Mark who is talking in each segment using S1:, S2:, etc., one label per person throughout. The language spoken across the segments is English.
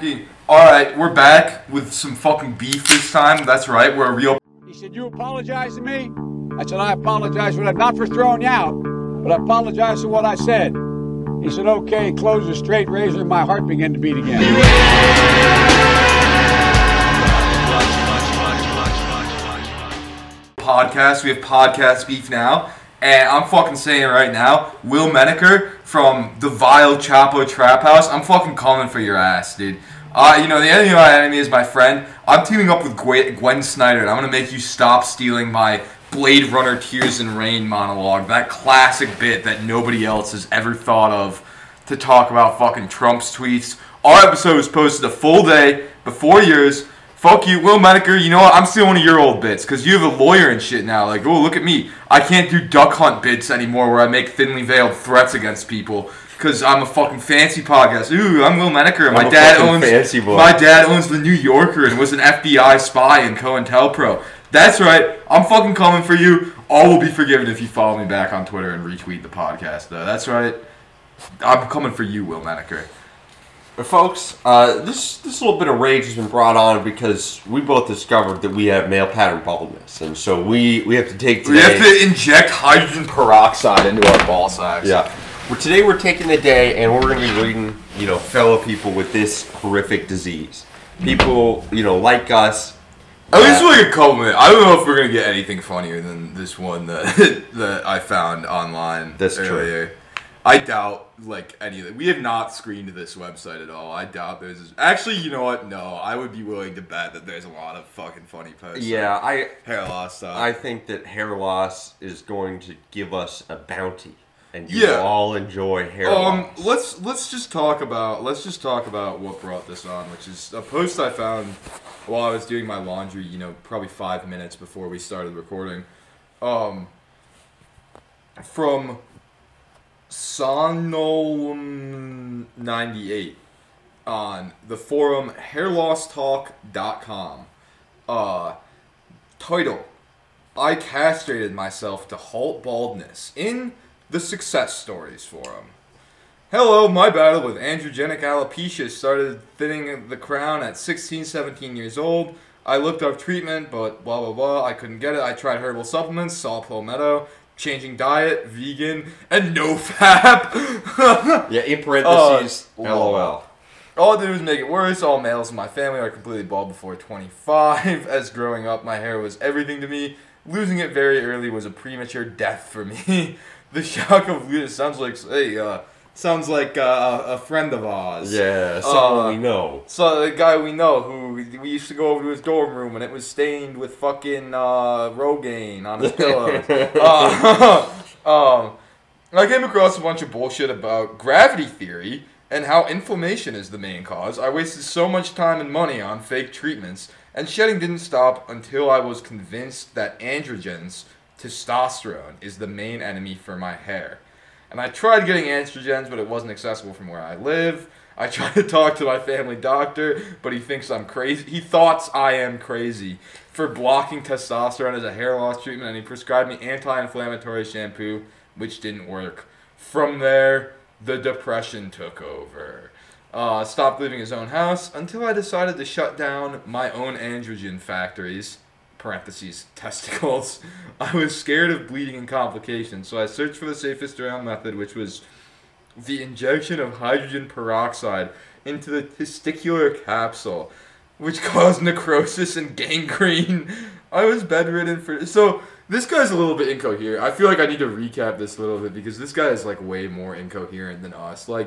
S1: fucking. Alright, we're back with some fucking beef this time. That's right, we're a real.
S2: He said, You apologize to me? I said, I apologize for that, not for throwing you out, but I apologize for what I said. He said, Okay, close the straight razor, and my heart began to beat again.
S1: podcast. We have podcast beef now. And I'm fucking saying right now, Will Menaker from the vile Chapo Trap House, I'm fucking calling for your ass, dude. Uh, you know, the enemy of my enemy is my friend. I'm teaming up with Gwen, Gwen Snyder, and I'm gonna make you stop stealing my Blade Runner Tears and Rain monologue. That classic bit that nobody else has ever thought of to talk about fucking Trump's tweets. Our episode was posted a full day before yours. Fuck you, Will Menaker. You know what? I'm stealing one of your old bits because you have a lawyer and shit now. Like, oh, look at me. I can't do duck hunt bits anymore where I make thinly veiled threats against people because I'm a fucking fancy podcast. Ooh, I'm Will Menaker. and My dad owns
S3: fancy boy.
S1: my dad owns the New Yorker and was an FBI spy in COINTELPRO. That's right. I'm fucking coming for you. All will be forgiven if you follow me back on Twitter and retweet the podcast, though. That's right. I'm coming for you, Will Menaker.
S3: But folks, uh, this this little bit of rage has been brought on because we both discovered that we have male pattern baldness, and so we we have to take today.
S1: We have to inject hydrogen peroxide into our ball sacks.
S3: yeah. Well, today we're taking the day, and we're going to be reading, you know, fellow people with this horrific disease. People, you know, like us.
S1: At least a couple minutes. I don't know if we're gonna get anything funnier than this one that that I found online.
S3: That's true.
S1: I doubt like any of it. We have not screened this website at all. I doubt there's. Actually, you know what? No, I would be willing to bet that there's a lot of fucking funny posts.
S3: Yeah, I
S1: hair loss stuff.
S3: I think that hair loss is going to give us a bounty, and you
S1: Yeah.
S3: will all enjoy hair
S1: Um,
S3: loss.
S1: let's let's just talk about let's just talk about what brought this on, which is a post I found while I was doing my laundry. You know, probably five minutes before we started recording. Um, from Sonol ninety eight on the forum hairlosstalk.com. Uh, title I castrated myself to halt baldness in the success stories forum. Hello, my battle with androgenic alopecia started thinning the crown at 16, 17 years old. I looked up treatment, but blah blah blah. I couldn't get it. I tried herbal supplements, saw palmetto, changing diet, vegan, and no fap.
S3: yeah, in parentheses,
S1: Uh,
S3: LOL.
S1: All it did was make it worse. All males in my family are completely bald before 25. As growing up, my hair was everything to me. Losing it very early was a premature death for me. the shock of losing sounds like hey, uh, sounds like uh, a friend of ours.
S3: Yeah, someone
S1: Uh,
S3: we know.
S1: So the guy we know who we used to go over to his dorm room and it was stained with fucking uh, Rogaine on his pillows. uh, um, I came across a bunch of bullshit about gravity theory and how inflammation is the main cause. I wasted so much time and money on fake treatments, and shedding didn't stop until I was convinced that androgens, testosterone, is the main enemy for my hair. And I tried getting androgens, but it wasn't accessible from where I live. I tried to talk to my family doctor, but he thinks I'm crazy. He thoughts I am crazy for blocking testosterone as a hair loss treatment, and he prescribed me anti-inflammatory shampoo, which didn't work. From there, the depression took over. Uh, stopped leaving his own house until I decided to shut down my own androgen factories parentheses testicles. I was scared of bleeding and complications, so I searched for the safest around method, which was the injection of hydrogen peroxide into the testicular capsule, which caused necrosis and gangrene. I was bedridden for so. This guy's a little bit incoherent. I feel like I need to recap this a little bit because this guy is like way more incoherent than us. Like,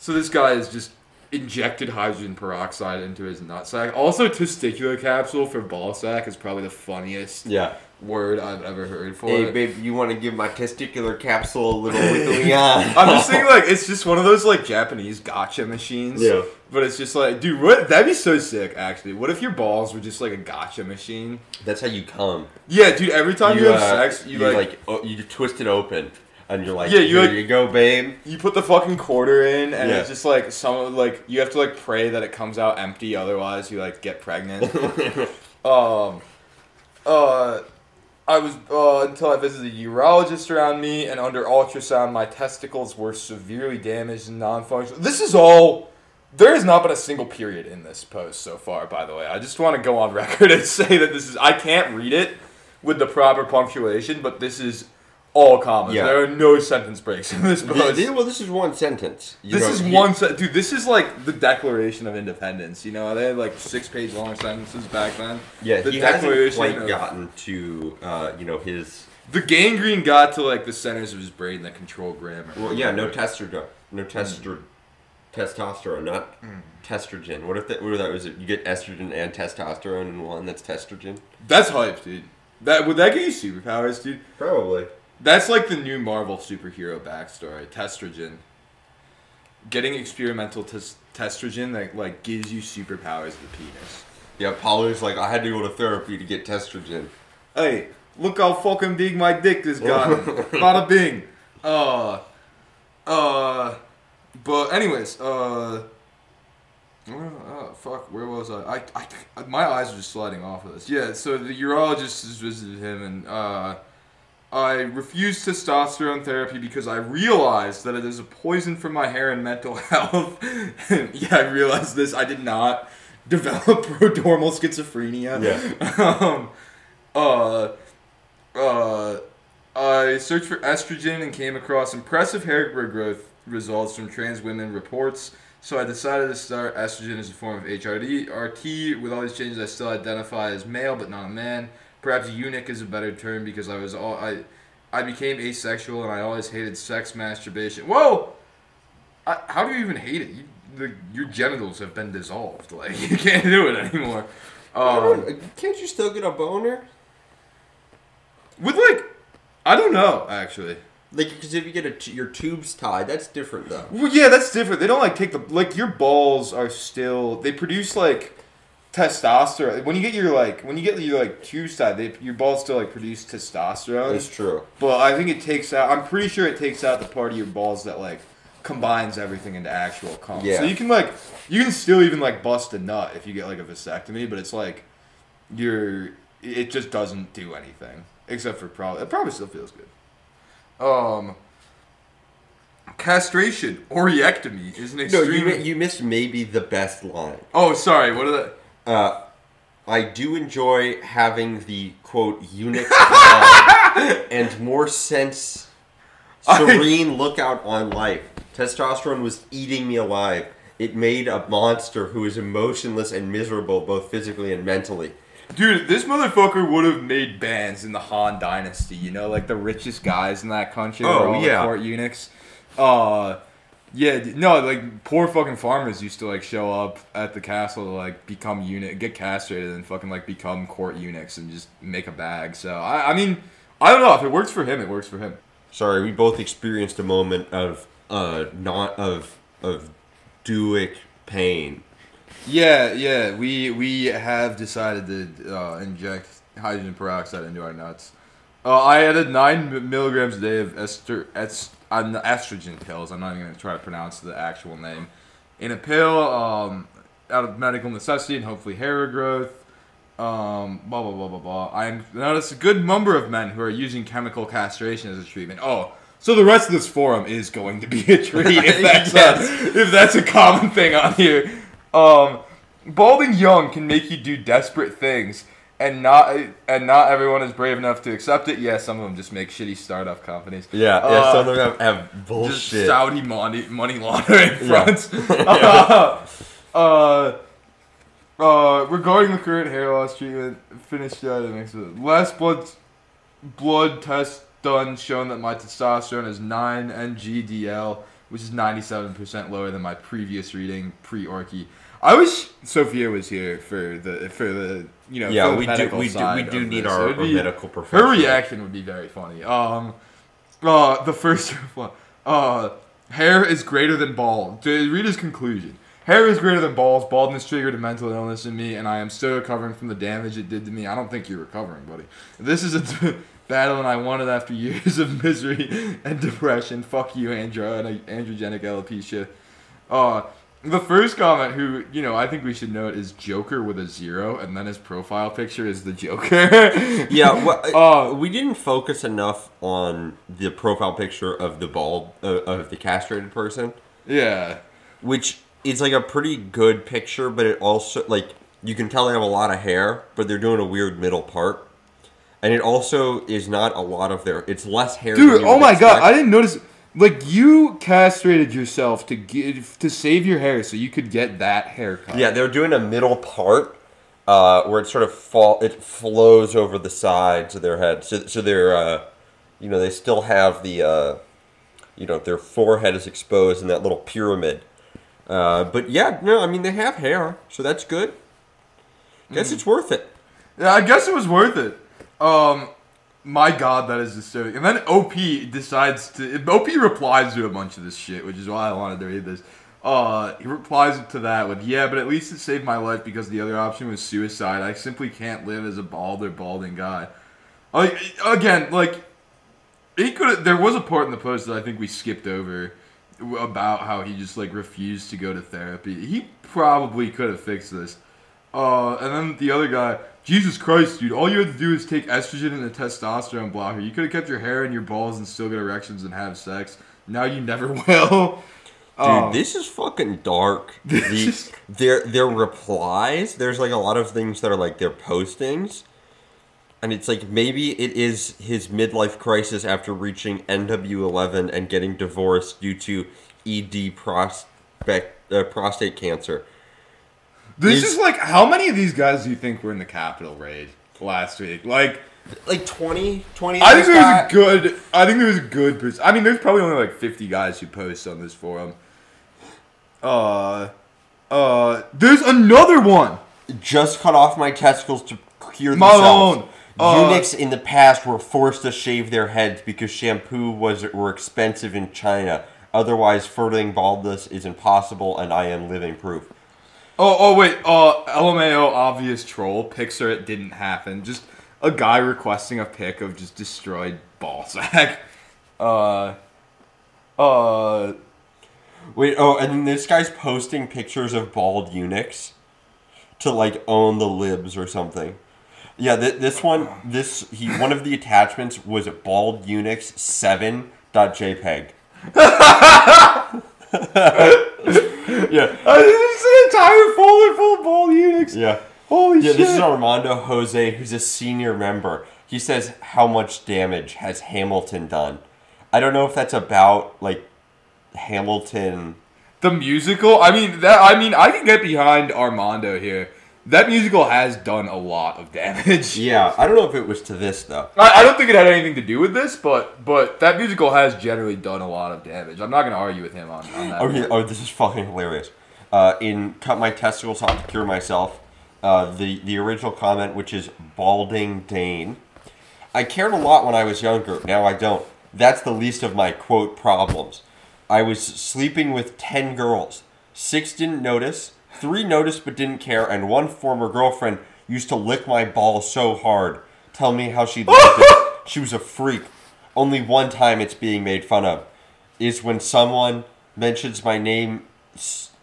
S1: so this guy is just injected hydrogen peroxide into his nutsack. Also, testicular capsule for ball sack is probably the funniest
S3: Yeah.
S1: word I've ever heard for
S3: Hey,
S1: it.
S3: babe, you want to give my testicular capsule a little wiggly on?
S1: I'm just thinking like it's just one of those like Japanese gotcha machines.
S3: Yeah.
S1: But it's just like, dude, what? That'd be so sick. Actually, what if your balls were just like a gotcha machine?
S3: That's how you come.
S1: Yeah, dude. Every time you, have
S3: uh,
S1: sex, you, like,
S3: oh, you twist it open, and you're like,
S1: Yeah, you
S3: here
S1: like-
S3: you go, babe.
S1: you put the fucking quarter in, and
S3: Yeah.
S1: it's just like some like you have to like pray that it comes out empty, otherwise you like get pregnant. um, uh, I was uh, until I visited a urologist around me, and under ultrasound, my testicles were severely damaged and non-functional. This is all There has not been a single period in this post so far, by the way. I just want to go on record and say that this is. I can't read it with the proper punctuation, but this is all commas.
S3: Yeah.
S1: There are no sentence breaks in this
S3: book.
S1: post.
S3: th- well, this is one sentence. You
S1: this
S3: know,
S1: is one se- dude. This is like the Declaration of Independence. You know, they had like six page long sentences back then.
S3: Yeah,
S1: the
S3: he hasn't
S1: Declaration
S3: quite
S1: of-
S3: gotten to, uh, you know, his.
S1: The gangrene got to like the centers of his brain that control grammar.
S3: Well, yeah, no testosterone, no tester, testosterone, not testrogen. What if that? What if that was? It? You get estrogen and testosterone in one. That's testrogen.
S1: That's hype, dude. That would that get you superpowers, dude?
S3: Probably.
S1: That's like the new Marvel superhero backstory. Testrogen. Getting experimental tes- testrogen that like gives you superpowers of the penis.
S3: Yeah, Pollard's like, I had to go to therapy to get testrogen.
S1: Hey, look how fucking big my dick has gotten. Bada bing. Uh, uh, but anyways, uh, oh, fuck, where was I? I, I? My eyes are just sliding off of this. Yeah, so the urologist has visited him and, uh, I refused testosterone therapy because I realized that it is a poison for my hair and mental health. yeah, I realized this. I did not develop prodromal schizophrenia.
S3: Yeah.
S1: um, uh, uh, I searched for estrogen and came across impressive hair growth results from trans women reports. So I decided to start estrogen as a form of HRT. RT, with all these changes, I still identify as male, but not a man. Perhaps eunuch is a better term because I was all I, I became asexual and I always hated sex masturbation. Whoa, I, how do you even hate it? You, the, your genitals have been dissolved. Like you can't do it anymore. Um,
S3: Can't you still get a boner?
S1: with like, I don't know actually.
S3: Like, because if you get a t- your tubes tied, that's different though.
S1: Well, yeah, that's different. They don't like take the like your balls are still they produce like testosterone. When you get your like when you get your like tubes side, they your balls still like produce testosterone.
S3: That's true.
S1: But I think it takes out. I'm pretty sure it takes out the part of your balls that like combines everything into actual cum.
S3: Yeah.
S1: So you can like you can still even like bust a nut if you get like a vasectomy, but it's like you're it just doesn't do anything except for probably it probably still feels good. Um. Castration, orchiectomy is an
S3: No,
S1: extreme.
S3: you you missed maybe the best line.
S1: oh, sorry. What are the?
S3: Uh, I do enjoy having the quote eunuch and more sense, serene lookout on life. Testosterone was eating me alive. It made a monster who is emotionless and miserable, both physically and mentally.
S1: Dude, this motherfucker would have made bands in the Han Dynasty. You know, like the richest guys in that country.
S3: Oh,
S1: all
S3: yeah.
S1: court eunuchs. Uh, yeah, no, like poor fucking farmers used to like show up at the castle to like become eunuch, get castrated, and fucking like become court eunuchs and just make a bag. So I, I mean, I don't know if it works for him, it works for him.
S3: Sorry, we both experienced a moment of uh not of of duic pain.
S1: Yeah, yeah, we we have decided to uh, inject hydrogen peroxide into our nuts. Uh, I added nine milligrams a day of ester, est, uh, estrogen pills. I'm not even gonna try to pronounce the actual name. In a pill, um, out of medical necessity and hopefully hair growth. Um, blah blah blah blah blah. I noticed a good number of men who are using chemical castration as a treatment. Oh, so the rest of this forum is going to be a treat if that's
S3: Yes.
S1: a, if that's a common thing on here. Um, balding young can make you do desperate things, and not and not everyone is brave enough to accept it. Yeah, some of them just make shitty startup companies.
S3: Yeah,
S1: Uh,
S3: some of them have, have
S1: just
S3: bullshit.
S1: Saudi money money laundering
S3: Yeah.
S1: fronts. uh, uh, uh, regarding the current hair loss treatment, finished uh, the. Last blood blood test done shown that my testosterone is 9 NGDL, which is 97% lower than my previous reading pre-Orky. I wish Sophia was here for the for the you know
S3: yeah, we do we do we do need
S1: this.
S3: our, our
S1: be-
S3: medical professional.
S1: her reaction would be very funny. Um, uh, the first one. Uh, hair is greater than bald. Read his conclusion. Hair is greater than balls. Baldness triggered a mental illness in me, and I am still recovering from the damage it did to me. I don't think you're recovering, buddy. This is a battle, and I won it after years of misery and depression. Fuck you, andro- androgenic alopecia. Uh, the first comment, who you know, I think we should note is Joker with a zero, and then his profile picture is the Joker.
S3: Yeah, well,
S1: Uh,
S3: we didn't focus enough on the profile picture of the bald uh, of the castrated person,
S1: yeah.
S3: which it's like a pretty good picture, but it also like you can tell they have a lot of hair, but they're doing a weird middle part. And it also is not a lot of their. It's less hair.
S1: Dude, oh my god. I didn't notice. Like you castrated yourself to get to save your hair, so you could get that haircut.
S3: Yeah, they're doing a middle part uh, where it sort of fall. It flows over the sides of their head, so so they're, uh, you know, they still have the, uh, you know, their forehead is exposed in that little pyramid. Uh, but yeah, no, I mean they have hair, so that's good. Guess
S1: Mm.
S3: it's worth it.
S1: Yeah, I guess it was worth it. Um, my God, that is disturbing. And then OP decides to. OP replies to a bunch of this shit, which is why I wanted to read this. Uh, he replies to that with, "Yeah, but at least it saved my life because the other option was suicide. I simply can't live as a bald or balding guy." Like again, like he could. There was a part in the post that I think we skipped over about how he just like refused to go to therapy. He probably could have fixed this. Uh, and then the other guy, Jesus Christ, dude! All you had to do is take estrogen and a testosterone blocker. You could have kept your hair and your balls and still get erections and have sex. Now you never will.
S3: Dude,
S1: Um,
S3: this is fucking dark. The, their their replies, there's like a lot of things that are like their postings. And it's like maybe it is his midlife crisis after reaching NW11 and getting divorced due to ED prospect, uh, prostate cancer.
S1: This
S3: is-
S1: like how many of these guys do you think were in the Capitol raid last week? Like,
S3: Like 20, 20
S1: I think
S3: this
S1: there was a good. I think there was a good. pers- I mean, there's probably only like 50 guys who post on this forum. Uh, uh, there's another one.
S3: just cut off my testicles to cure
S1: My
S3: themselves.
S1: own. Uh,
S3: Eunuchs in the past were forced to shave their heads because shampoo was were expensive in China. Otherwise, furthering baldness is impossible, and I am living proof.
S1: Oh, oh wait. Uh, LMAO obvious troll. Pixar it didn't happen. Just a guy requesting a pic of just destroyed ball sack. Uh, uh,
S3: Wait, oh, and this guy's posting pictures of bald eunuchs to like own the libs or something. Yeah, th- this one, this he one of the attachments was bald eunuchs seven dot jpeg. yeah,
S1: uh, it's an entire folder full of bald eunuchs.
S3: yeah.
S1: Holy
S3: Yeah,
S1: shit.
S3: Yeah, this is Armando Jose, who's a senior member. He says, "How much damage has Hamilton done?" I don't know if that's about like Hamilton.
S1: the musical. I mean that. I mean I can get behind Armando here. That musical has done a lot of damage.
S3: Yeah, I don't know if it was to this though.
S1: I, I don't think it had anything to do with this, but but that musical has generally done a lot of damage. I'm not gonna argue with him on, on that.
S3: Oh, oh, this is fucking hilarious. Uh, in "Cut My Testicles Off to Cure Myself," uh, the the original comment, which is "balding Dane." I cared a lot when I was younger. Now I don't. That's the least of my quote problems. I was sleeping with ten girls. Six didn't notice. Three noticed but didn't care, and one former girlfriend used to lick my balls so hard. Tell me how she loved it. She was a freak. Only one time it's being made fun of is when someone mentions my name,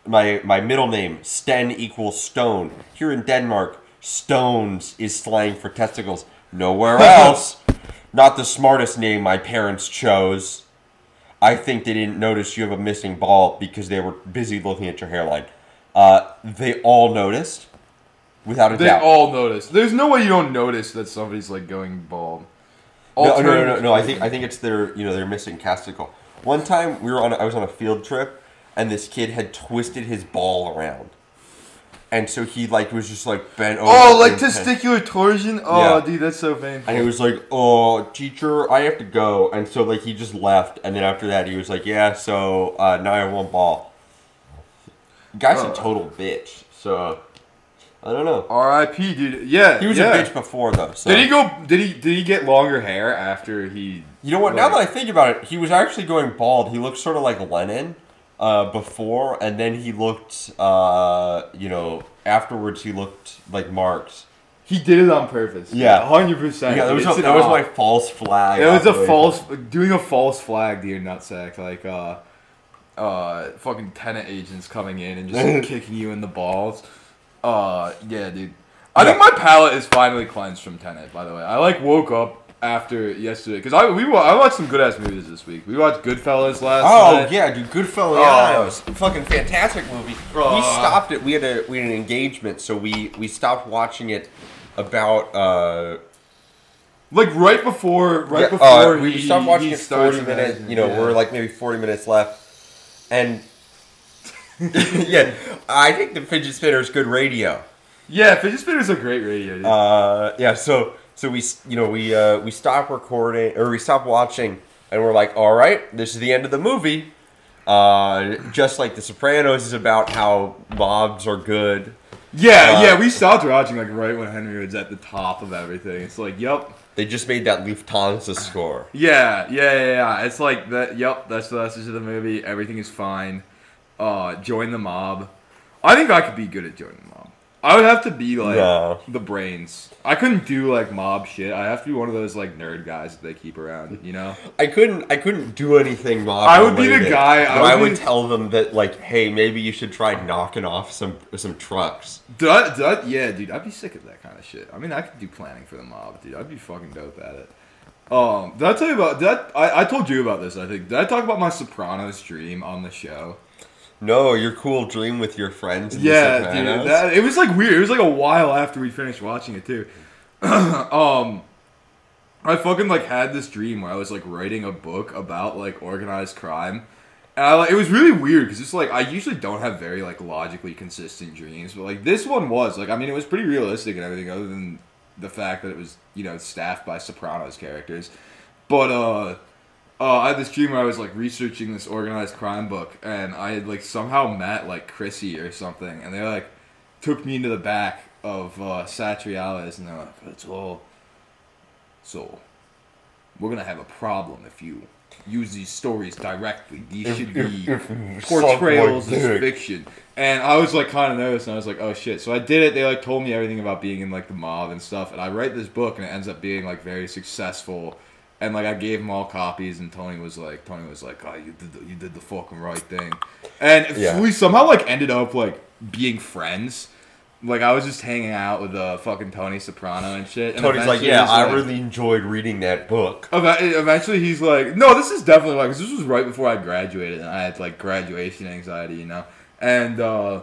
S3: my my middle name, Sten equals stone. Here in Denmark, stones is slang for testicles. Nowhere else. Not the smartest name my parents chose. I think they didn't notice you have a missing ball because they were busy looking at your hairline. Uh, they all noticed, without a
S1: They
S3: doubt.
S1: They all noticed. There's no way you don't notice that somebody's like going bald.
S3: No, no, no, no, no. I think I think it's their you know their missing casticle. One time we were on I was on a field trip and this kid had twisted his ball around, and so he like was just like bent over.
S1: Oh, like testicular torsion. Oh,
S3: Yeah.
S1: dude, that's so painful.
S3: And he was like, "Oh, teacher, I have to go." And so like he just left, and then after that he was like, "Yeah, so uh, now I have one ball." Guy's
S1: Uh.
S3: a total bitch. So I don't know.
S1: R.I.P. Dude. Yeah,
S3: He was
S1: yeah.
S3: a bitch before though. So.
S1: Did he go? Did he? Did he get longer hair after he?
S3: You know what? Now that I think about it, he was actually going bald. He looked sort of like Lenin uh, before, and then he looked, uh, you know, afterwards he looked like Marx.
S1: He did it on purpose.
S3: Yeah.
S1: hundred percent.
S3: Yeah, that was, a, that was my false flag.
S1: It was a false doing a false flag to your nutsack, like uh, uh, fucking Tenet agents coming in and just kicking you in the balls. Uh, yeah, dude. I think my palate is finally cleansed from Tenet. By the way, I like woke up after yesterday because I we I watched some good ass movies this week. We watched Goodfellas last
S3: Oh
S1: night.
S3: yeah, dude, Goodfellas.
S1: Oh.
S3: Yeah, was a fucking fantastic movie. we
S1: Uh.
S3: stopped it. We had a we had an engagement, so we we stopped watching it about. uh
S1: Like right before, right
S3: yeah,
S1: before
S3: uh, we
S1: he,
S3: stopped watching it forty minutes. You know,
S1: yeah.
S3: we're like maybe forty minutes left, and yeah, I think the fidget spinner is good radio.
S1: yeah, Fidget Spinners are great radio. Dude.
S3: Uh, yeah, so so we you know we uh, we stop recording or we stop watching, and we're like, all right, this is the end of the movie. Uh, just like The Sopranos is about how mobs are good.
S1: yeah,
S3: uh,
S1: yeah, we stopped watching like right when Henry was at the top of everything. It's like, yep,
S3: They just made that Lufthansa score.
S1: yeah, yeah, yeah, yeah. It's like that. Yep, that's the message of the movie. Everything is fine. Uh, join the mob. I think I could be good at joining the mob. I would have to be like
S3: No.
S1: the brains. I couldn't do like mob shit. I have to be one of those like nerd guys that they keep around. You know.
S3: I couldn't I couldn't do anything mob.
S1: I would be the guy- I would
S3: I would tell them that like, hey, maybe you should try knocking off some some trucks.
S1: Did I, did I- yeah, dude, I'd be sick of that kind of shit. I mean, I could do planning for the mob, dude. I'd be fucking dope at it. Um, did I tell you about? I, I? I told you about this. I think. Did I talk about my Sopranos dream on the show?
S3: No, your cool dream with your friends. in
S1: Yeah, dude. That, it was like weird. It was like a while after we finished watching it too. um, I fucking like had this dream where I was like writing a book about like organized crime. And I, like, it was really weird because it's like I usually don't have very like logically consistent dreams, but like this one was like I mean it was pretty realistic and everything, other than the fact that it was you know staffed by Sopranos characters. But uh, uh, I had this dream where I was like researching this organized crime book, and I had like somehow met like Chrissy or something, and they like took me into the back of uh, Satriale's, and they're like, "It's all so we're gonna have a problem if you use these stories directly. These should be portrayals as fiction." And I was like kind of nervous, and I was like, "Oh shit!" So I did it. They like told me everything about being in like the mob and stuff, and I write this book, and it ends up being like very successful. And like I gave him all copies, and Tony was like, Tony was like, "Oh, you did the, you did the fucking right thing," and
S3: Yeah.
S1: we somehow like ended up like being friends. Like I was just hanging out with uh, fucking Tony Soprano and shit. And
S3: Tony's like, yeah, I
S1: like-
S3: really enjoyed reading that book.
S1: Eventually, he's like, "No, this is definitely like this was right before I graduated, and I had like graduation anxiety, you know." And uh,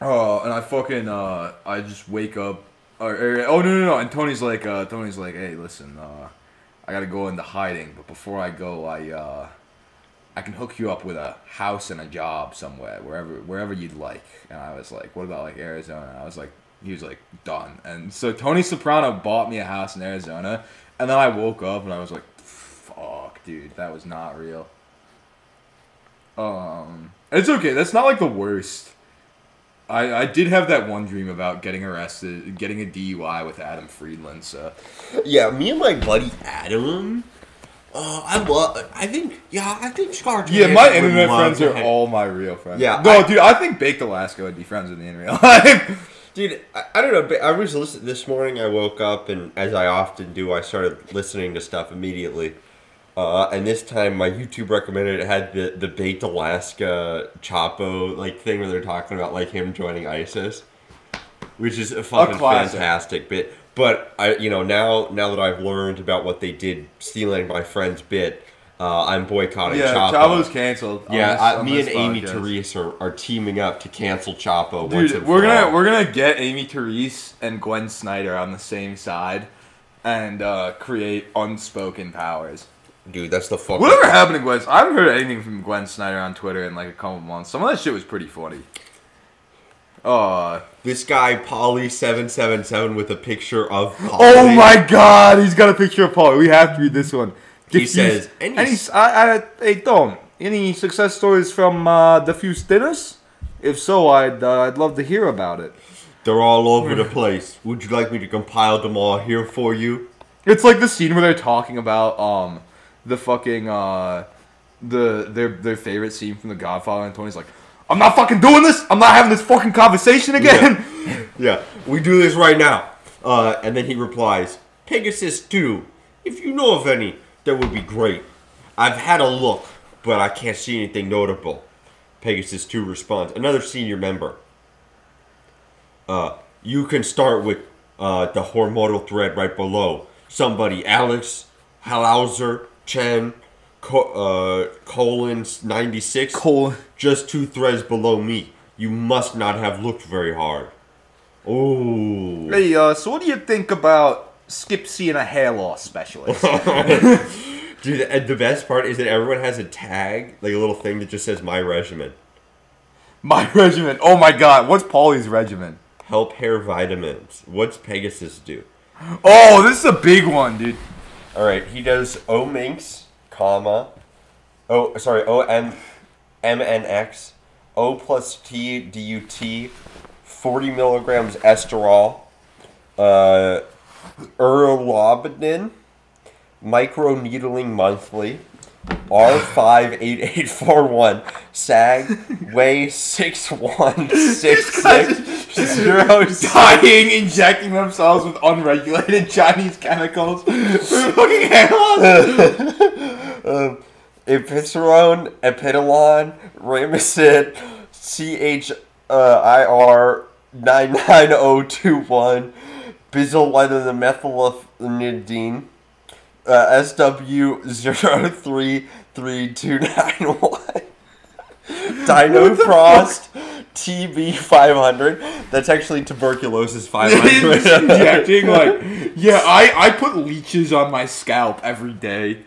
S1: uh, and I fucking uh, I just wake up. Or, or- oh no no no! And Tony's like, uh, Tony's like, "Hey, listen, uh, I gotta go into hiding, but before I go, I uh, I can hook you up with a house and a job somewhere, wherever wherever you'd like." And I was like, "What about like Arizona?" And I was like, he was like, "Done." And so Tony Soprano bought me a house in Arizona, and then I woke up and I was like, "Fuck, dude, that was not real." Um, it's okay. That's not like the worst. I, I did have that one dream about getting arrested, getting a DUI with Adam Friedland. So
S3: Yeah, me and my buddy Adam. Uh, I love. I think. Yeah, I think Scar.
S1: yeah, my internet friends are
S3: hang-
S1: all my real friends.
S3: Yeah,
S1: no,
S3: I-
S1: dude, I think Baked Alaska would be friends with me in real life.
S3: Dude, I, I don't know. I was listening this morning. I woke up and, as I often do, I started listening to stuff immediately. Uh, and this time, my YouTube recommended it had the the baked Alaska Chapo like thing where they're talking about like him joining ISIS, which is a fucking
S1: classic.
S3: fantastic bit. But I, you know, now now that I've learned about what they did stealing my friend's bit, uh, I'm boycotting
S1: yeah,
S3: Chapo.
S1: Chapo's canceled. on
S3: yeah,
S1: this-
S3: I,
S1: on
S3: me and Amy. Therese are, are teaming up to cancel Chapo. once
S1: Dude, we're gonna
S3: all.
S1: we're gonna get Amy Therese and Gwen Snyder on the same side, and uh, create unspoken powers.
S3: Dude, that's the fuck.
S1: Whatever happened to Gwen? I haven't heard anything from Gwen Snyder on Twitter in like a couple months. Some of that shit was pretty funny. Uh,
S3: This guy, Polly777, with a picture of Polly.
S1: oh my God, he's got a picture of Paul. We have to read this one.
S3: He
S1: Diffuse-
S3: says, any-
S1: any, I, I, hey Tom, any success stories from uh, Diffuse Thinners? If so, I'd uh, I'd love to hear about it.
S3: They're all over the place. Would you like me to compile them all here for you?
S1: It's like the scene where they're talking about um the fucking uh the their their favorite scene from The Godfather, and Tony's like, "I'm not fucking doing this. I'm not having this fucking conversation again."
S3: Yeah, we do this right now. Uh, and then he replies, Pegasus 2. If you know of any, that would be great. I've had a look, but I can't see anything notable. Pegasus 2 responds, another senior member. Uh, you can start with uh, the hormonal thread right below. somebody, Alex Halauser Chen Co- uh, Collins 96,
S1: Cole.
S3: just two threads below me. You must not have looked very hard. Oh.
S1: Hey, uh, so what do you think about Skip seeing a hair loss specialist?
S3: Dude, and the best part is that everyone has a tag, like a little thing that just says my regimen.
S1: My regimen. Oh my god, what's Paulie's regimen?
S3: Help hair vitamins. What's Pegasus do?
S1: Oh, this is a big one, dude.
S3: All right, he does O minx, comma, O sorry O M M N X, O plus T D U T, forty milligrams esterol, uh, micro needling monthly, R five eight eight four one, SAG, weigh six one six six zero
S1: Dying, injecting themselves with unregulated Chinese chemicals. For fucking hair loss.
S3: um, Epicurone, Epidolon, Ramacid, CHIR 99021, Bisolenamethylnidine, uh, SW033291, Dino Frost TB500. That's actually tuberculosis 500.
S1: injecting like, yeah, I I put leeches on my scalp every day.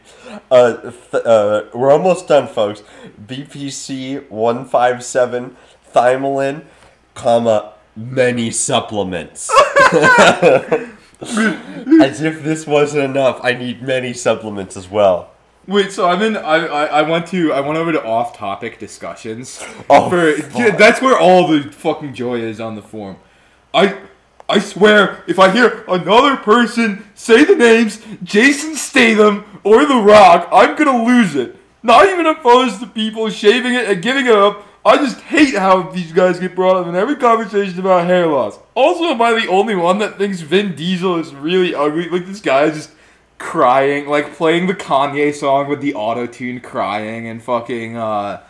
S3: Uh, th- uh, we're almost done, folks. BPC one five seven, thymolin, comma many supplements. As if this wasn't enough, I need many supplements as well.
S1: Wait, so I'm in. I, I I went to I went over to off-topic discussions.
S3: Oh,
S1: for yeah, that's where all the fucking joy is on the forum. I I swear, if I hear another person say the names Jason Statham or The Rock, I'm gonna lose it. Not even opposed to people shaving it and giving it up. I just hate how these guys get brought up in every conversation about hair loss. Also, am I the only one that thinks Vin Diesel is really ugly? Like this guy is just crying, like playing the Kanye song with the auto tune, crying and fucking uh,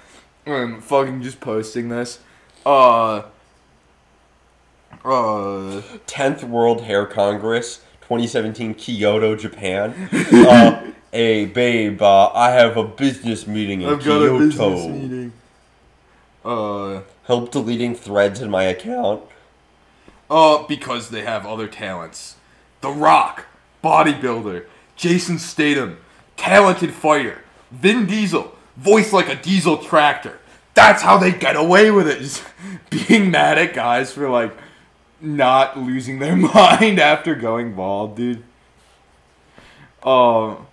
S1: and fucking just posting this. Uh, uh,
S3: 10th World Hair Congress, 2017 Kyoto, Japan. uh, hey, babe, uh, I have a business meeting in
S1: I've got
S3: Kyoto.
S1: A business meeting. Uh,
S3: Help deleting threads in my account.
S1: uh, because they have other talents. The Rock, bodybuilder. Jason Statham, talented fighter. Vin Diesel, voice like a diesel tractor. That's how they get away with it. Just being mad at guys for like not losing their mind after going bald, dude. Um,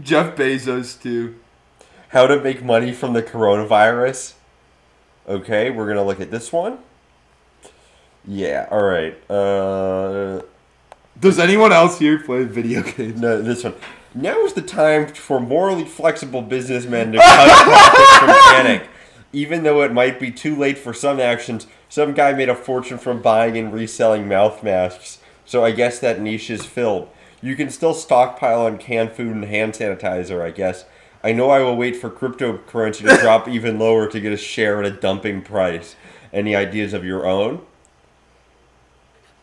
S1: Jeff Bezos too.
S3: How to make money from the coronavirus. Okay, we're gonna look at this one. Yeah, alright. Uh,
S1: Does anyone else here play video games?
S3: no, this one. Now is the time for morally flexible businessmen to cut profits from panic. Even though it might be too late for some actions, some guy made a fortune from buying and reselling mouth masks. So I guess that niche is filled. You can still stockpile on canned food and hand sanitizer, I guess. I know I will wait for cryptocurrency to drop even lower to get a share at a dumping price. Any ideas of your own?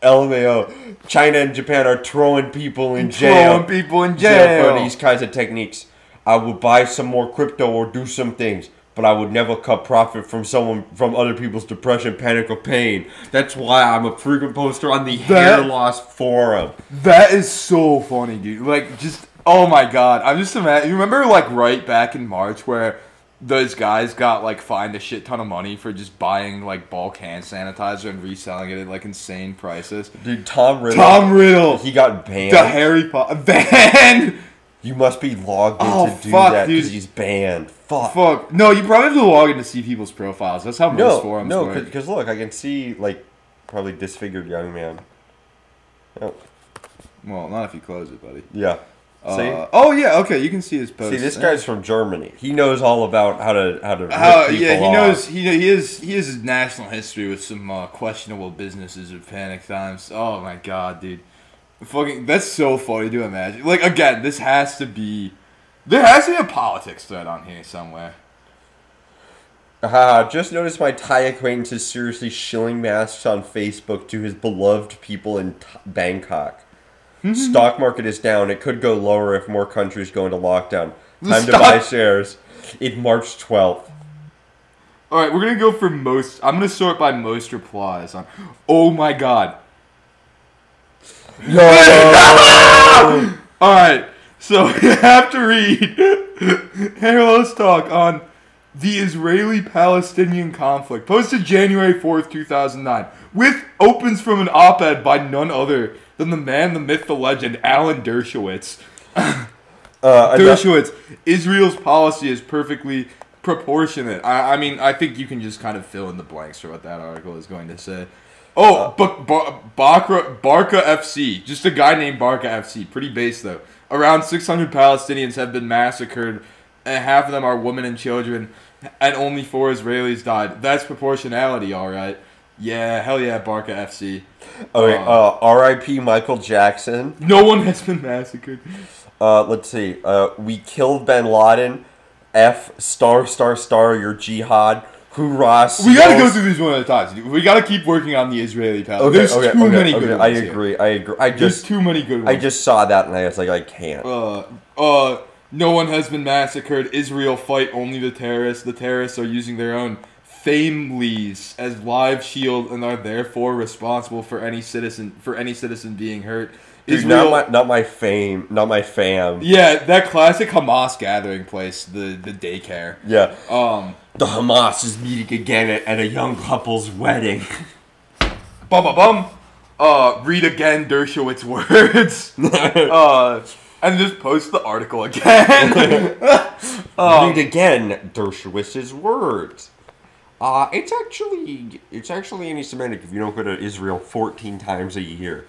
S3: LMAO. China and Japan are throwing people in jail.
S1: Throwing people in
S3: jail
S1: jail.
S3: for these kinds of techniques. I would buy some more crypto or do some things, but I would never cut profit from someone from other people's depression, panic, or pain. That's why I'm a frequent poster on the hair loss forum.
S1: That is so funny, dude. Like, just oh my god. I'm just imagine. You remember like right back in March where those guys got like fined a shit ton of money for just buying like bulk hand sanitizer and reselling it at like insane prices.
S3: Dude, Tom Riddle.
S1: Tom Riddle,
S3: He got banned.
S1: the Harry Potter ban.
S3: you must be logged in
S1: Oh,
S3: to do
S1: fuck,
S3: that because he's banned. Fuck.
S1: Fuck. No, you probably have to log in to see people's profiles. That's how most
S3: No,
S1: forums
S3: no,
S1: work.
S3: because look, I can see like probably disfigured young man. Oh,
S1: Well, not if you close it, buddy.
S3: yeah. See,
S1: Uh, oh yeah, okay. You can see his post.
S3: see, this guy's from Germany. He knows all about how to how to. Rip
S1: How,
S3: people
S1: yeah, he
S3: off.
S1: knows he he is he has his national history with some uh, questionable businesses at panic times. Oh my god, dude, fucking that's so funny to imagine. Like again, this has to be there has to be a politics thread on here somewhere.
S3: Ah, just noticed my Thai acquaintance is seriously shilling masks on Facebook to his beloved people in Bangkok. Mm-hmm. Stock market is down. It could go lower if more countries go into lockdown.
S1: The
S3: Time to buy shares. In March 12th.
S1: All right, we're gonna go for most. I'm gonna sort by most replies on. Oh my god. No. All right, so you have to read Hairless talk on the Israeli-Palestinian conflict, posted January 4th, 2009, with opens from an op-ed by none other than the man, the myth, the legend, Alan Dershowitz.
S3: Uh,
S1: Dershowitz, Israel's policy is perfectly proportionate. I, I mean, I think you can just kind of fill in the blanks for what that article is going to say. Oh, but Bar- Barca, Barca FC, just a guy named Barca FC, pretty base though. Around 600 Palestinians have been massacred, and half of them are women and children, and only four Israelis died. That's proportionality, all right. Yeah, hell yeah, Barca FC.
S3: okay,
S1: uh,
S3: uh, R.I.P. Michael Jackson.
S1: No one has been massacred.
S3: Uh, let's see. Uh, we killed Bin Laden. F star star star your jihad. Hoorah!
S1: We gotta go through these one at a time. dude. We gotta keep working on the Israeli.
S3: Okay,
S1: There's
S3: okay,
S1: too
S3: okay,
S1: many good
S3: I
S1: ones. here.
S3: agree. I agree. I
S1: There's
S3: just
S1: too many good ones.
S3: I just saw that and I was like, I can't.
S1: Uh, uh, no one has been massacred. Israel fight only the terrorists. The terrorists are using their own families as live shield and are therefore responsible for any citizen for any citizen being hurt.
S3: Dude,
S1: Israel,
S3: not my not my fame, not my fam.
S1: yeah, that classic Hamas gathering place, the the daycare.
S3: Yeah.
S1: Um,
S3: The Hamas is meeting again at, at a young couple's wedding.
S1: bum bum bum. Uh, read again Dershowitz words. uh, and just post the article again. Um,
S3: Read again Dershowitz's words. Uh, it's actually it's actually anti-Semitic if you don't go to Israel 14 times a year.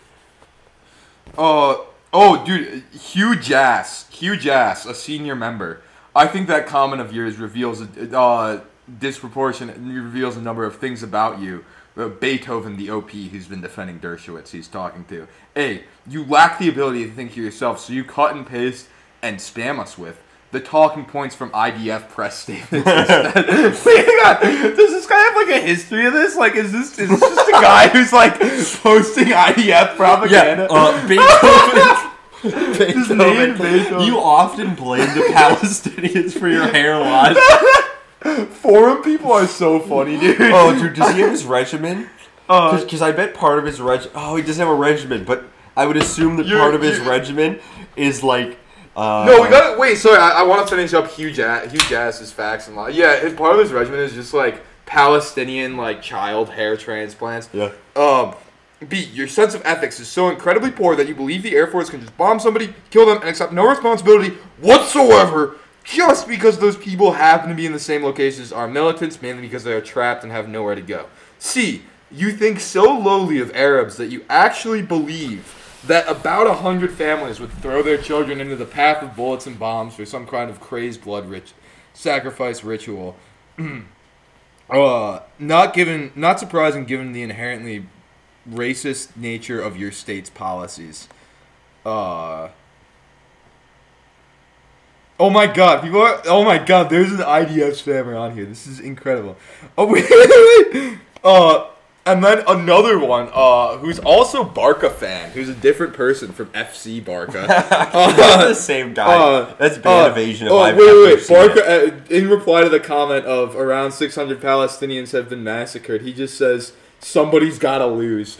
S1: Uh oh, dude, Hugh Jass, Hugh Jass, a senior member. I think that comment of yours reveals a uh, disproportionate reveals a number of things about you. Uh, Beethoven, the OP, who's been defending Dershowitz, he's talking to. A, you lack the ability to think for yourself, so you cut and paste and spam us with the talking points from IDF press statements. instead. Wait, hang on. Does this guy have like a history of this? Like, is this is this just a guy who's like posting IDF propaganda?
S3: uh, Beethoven.
S1: Beethoven.
S3: You often blame the Palestinians for your hair loss.
S1: Forum people are so funny, dude.
S3: Oh, dude, does he have his regimen?
S1: Uh,
S3: Because I bet part of his reg. Oh, he doesn't have a regimen, but I would assume that part of his regimen is like. Uh,
S1: no, we got to wait. Sorry, I, I want to finish up Hugh Jass, Hugh Jass's facts and law. Yeah, his part of his regimen is just like Palestinian like child hair transplants.
S3: Yeah.
S1: Um, B, your sense of ethics is so incredibly poor that you believe the Air Force can just bomb somebody, kill them, and accept no responsibility whatsoever just because those people happen to be in the same location as our militants, mainly because they are trapped and have nowhere to go. C, you think so lowly of Arabs that you actually believe that about a hundred families would throw their children into the path of bullets and bombs for some kind of crazed blood rich sacrifice ritual. uh, not given, not surprising given the inherently racist nature of your state's policies. Uh. Oh my god, people are. Oh my god, there's an IDF spammer on here. This is incredible. Oh, wait, wait, wait. Uh, and then another one, uh, who's also Barca fan, who's a different person from FC Barca.
S3: That's the same guy.
S1: Uh,
S3: That's bad
S1: uh,
S3: evasion
S1: oh, wait, wait, wait. Barca, uh, in reply to the comment of around 600 Palestinians have been massacred, he just says, somebody's gotta lose.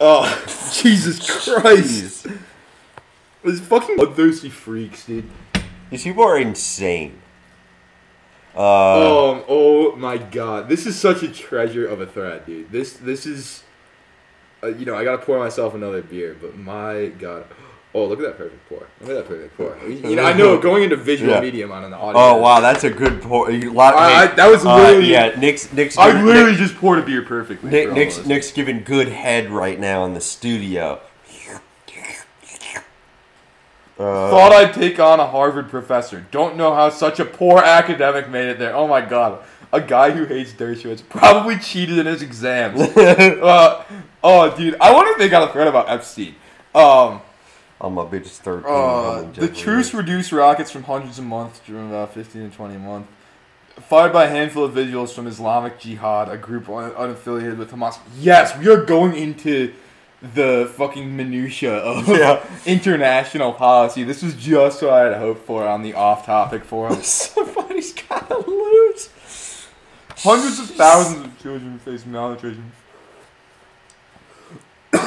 S1: Oh, Jesus Christ.
S3: Jeez.
S1: These fucking bloodthirsty freaks, dude.
S3: These people are insane. Uh,
S1: um, oh my god. This is such a treasure of a thread, dude. This, this is, uh, you know, I gotta pour myself another beer, but my god. Oh, look at that perfect pour. Look at that perfect pour. You know, I know going into visual
S3: Yeah.
S1: medium on an audio.
S3: oh wow, that's a good pour. Lot.
S1: I- I- that was
S3: uh,
S1: literally-
S3: yeah. Nick's Nick's
S1: I literally
S3: Nick-
S1: just poured a beer perfectly.
S3: Nick, Nick's
S1: us.
S3: Nick's giving good head right now in the studio. Uh,
S1: Thought I'd take on a Harvard professor. Don't know how such a poor academic made it there. Oh my god. A guy who hates Dershowitz probably cheated in his exams. uh, oh, dude. I wonder if they got a thread about Epstein. Um,
S3: I'm a bitch thirteen.
S1: uh, the truce reduced rockets from hundreds a month to about 15 to 20 a month. fired by a handful of individuals from Islamic Jihad, a group un- unaffiliated with Hamas. Yes, we are going into the fucking minutia of
S3: Yeah.
S1: international policy. This was just what I had hoped for on the off-topic forum.
S3: Somebody's gotta lose.
S1: Hundreds of thousands of children face malnutrition.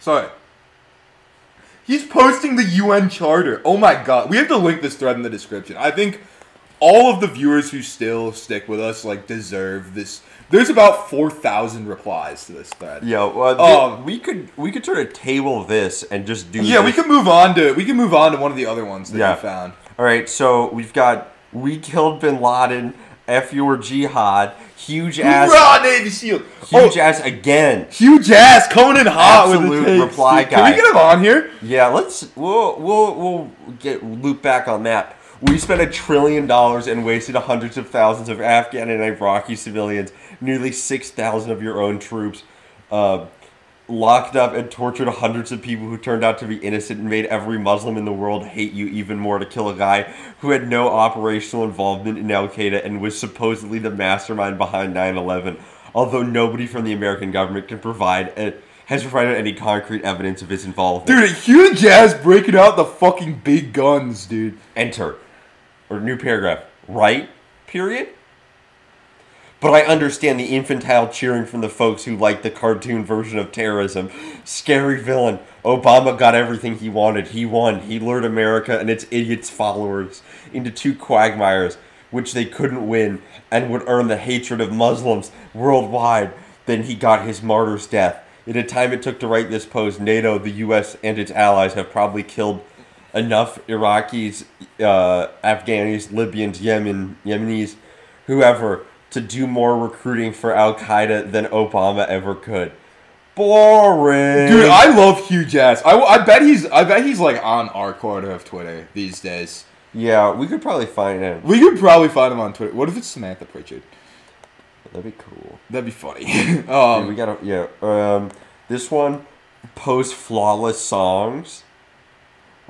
S1: Sorry. He's posting the UN Charter. Oh my god. We have to link this thread in the description. I think all of the viewers who still stick with us like deserve this. There's about 4,000 replies to this thread.
S3: Yeah, well,
S1: Um,
S3: we could we could sort of table this and just do.
S1: Yeah, we
S3: this.
S1: can move on to we can move on to one of the other ones that
S3: Yeah.
S1: you found.
S3: All right, so we've got we killed Bin Laden, F your jihad, huge ass,
S1: Hoorah, Navy SEAL.
S3: huge
S1: oh,
S3: ass again.
S1: Hugh Jass coming in hot with
S3: Absolute
S1: the takes,
S3: reply
S1: dude. Can we get him on here?
S3: Yeah, let's we'll we'll we'll get loop back on that. We spent a trillion dollars and wasted hundreds of thousands of Afghan and Iraqi civilians, nearly six thousand of your own troops, uh, locked up and tortured hundreds of people who turned out to be innocent and made every Muslim in the world hate you even more to kill a guy who had no operational involvement in Al Qaeda and was supposedly the mastermind behind 9/11. Although nobody from the American government can provide a, has provided any concrete evidence of his involvement.
S1: Dude, a Hugh Jass breaking out the fucking big guns, dude.
S3: enter or new paragraph right period? But i understand the infantile cheering from the folks who like the cartoon version of terrorism. Scary villain. Obama got everything he wanted. He won. He lured america and its idiots followers into two quagmires which they couldn't win and would earn the hatred of muslims worldwide. Then he got his martyr's death. In a time it took to write this post nato the us and its allies have probably killed enough Iraqis, uh, Afghanis, Libyans, Yemen, Yemenis, whoever, to do more recruiting for Al Qaeda than Obama ever could. Boring.
S1: Dude, I love Hugh Jass. I, I bet he's I bet he's like on our corner of Twitter these days.
S3: yeah, we could probably find him.
S1: We could probably find him on Twitter. What if it's Samantha Pritchard?
S3: That'd be cool.
S1: That'd be funny.
S3: Dude, we
S1: um,
S3: gotta yeah. Um, this one, post flawless songs,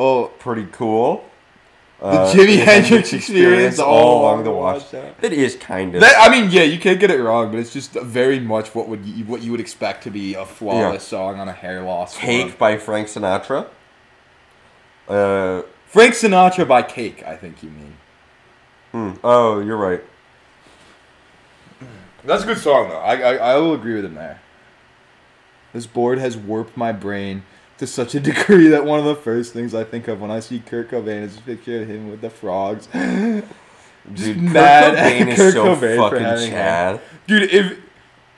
S1: oh,
S3: pretty cool.
S1: the
S3: Uh,
S1: Jimi Hendrix experience
S3: all along the watch.
S1: watch.
S3: It is kind of.
S1: That, I mean, yeah, you can't get it wrong, but it's just very much what would you, what you would expect to be a flawless song on a hair loss. forum.
S3: Cake by Frank Sinatra. Uh,
S1: Frank Sinatra by Cake, I think you mean.
S3: hmm, oh, you're right.
S1: That's a good song though. I, I I will agree with him there. This board has warped my brain to such a degree that one of the first things I think of when I see Kurt Cobain is a picture of him with the frogs.
S3: Dude,
S1: mad
S3: Kurt Cobain is
S1: Kurt
S3: so
S1: Cobain
S3: fucking Chad.
S1: Dude, if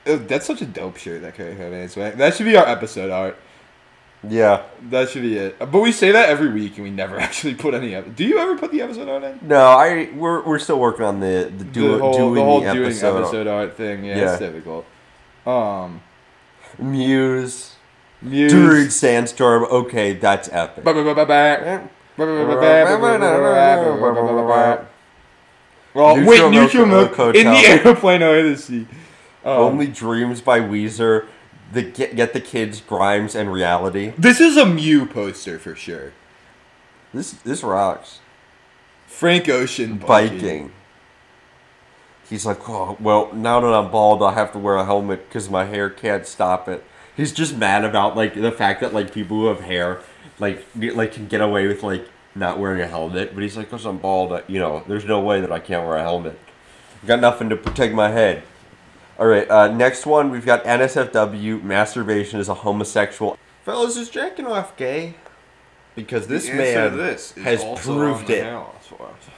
S1: uh, that's such a dope shirt that Kurt Cobain is wearing. That should be our episode art.
S3: Yeah.
S1: That should be it. But we say that every week and we never actually put any. Ep- Do you ever put the episode art in?
S3: No, I we're we're still working on the the, do,
S1: the whole,
S3: doing
S1: the whole
S3: the
S1: doing
S3: episode.
S1: episode art thing. Yeah,
S3: Yeah.
S1: it's difficult. Um,
S3: Muse,
S1: Muse.
S3: Dude, Sandstorm. Okay, that's epic.
S1: Well,
S3: Neutral
S1: wait, neutral milk
S3: Milk
S1: in the airplane over the sea. Um,
S3: Dreams by Weezer. The get, get the kids Grimes and Reality.
S1: this is a Mew poster for sure.
S3: This this rocks.
S1: Frank Ocean biking.
S3: Biking. He's like, oh, well, now that I'm bald, I have to wear a helmet because my hair can't stop it. He's just mad about like the fact that like people who have hair, like get, like can get away with like not wearing a helmet. But he's like, because I'm bald, you know, there's no way that I can't wear a helmet. Got nothing to protect my head. All right, uh, next one we've got NSFW. Masturbation is a homosexual. Fellas, is jacking off gay? Because this man has proved it.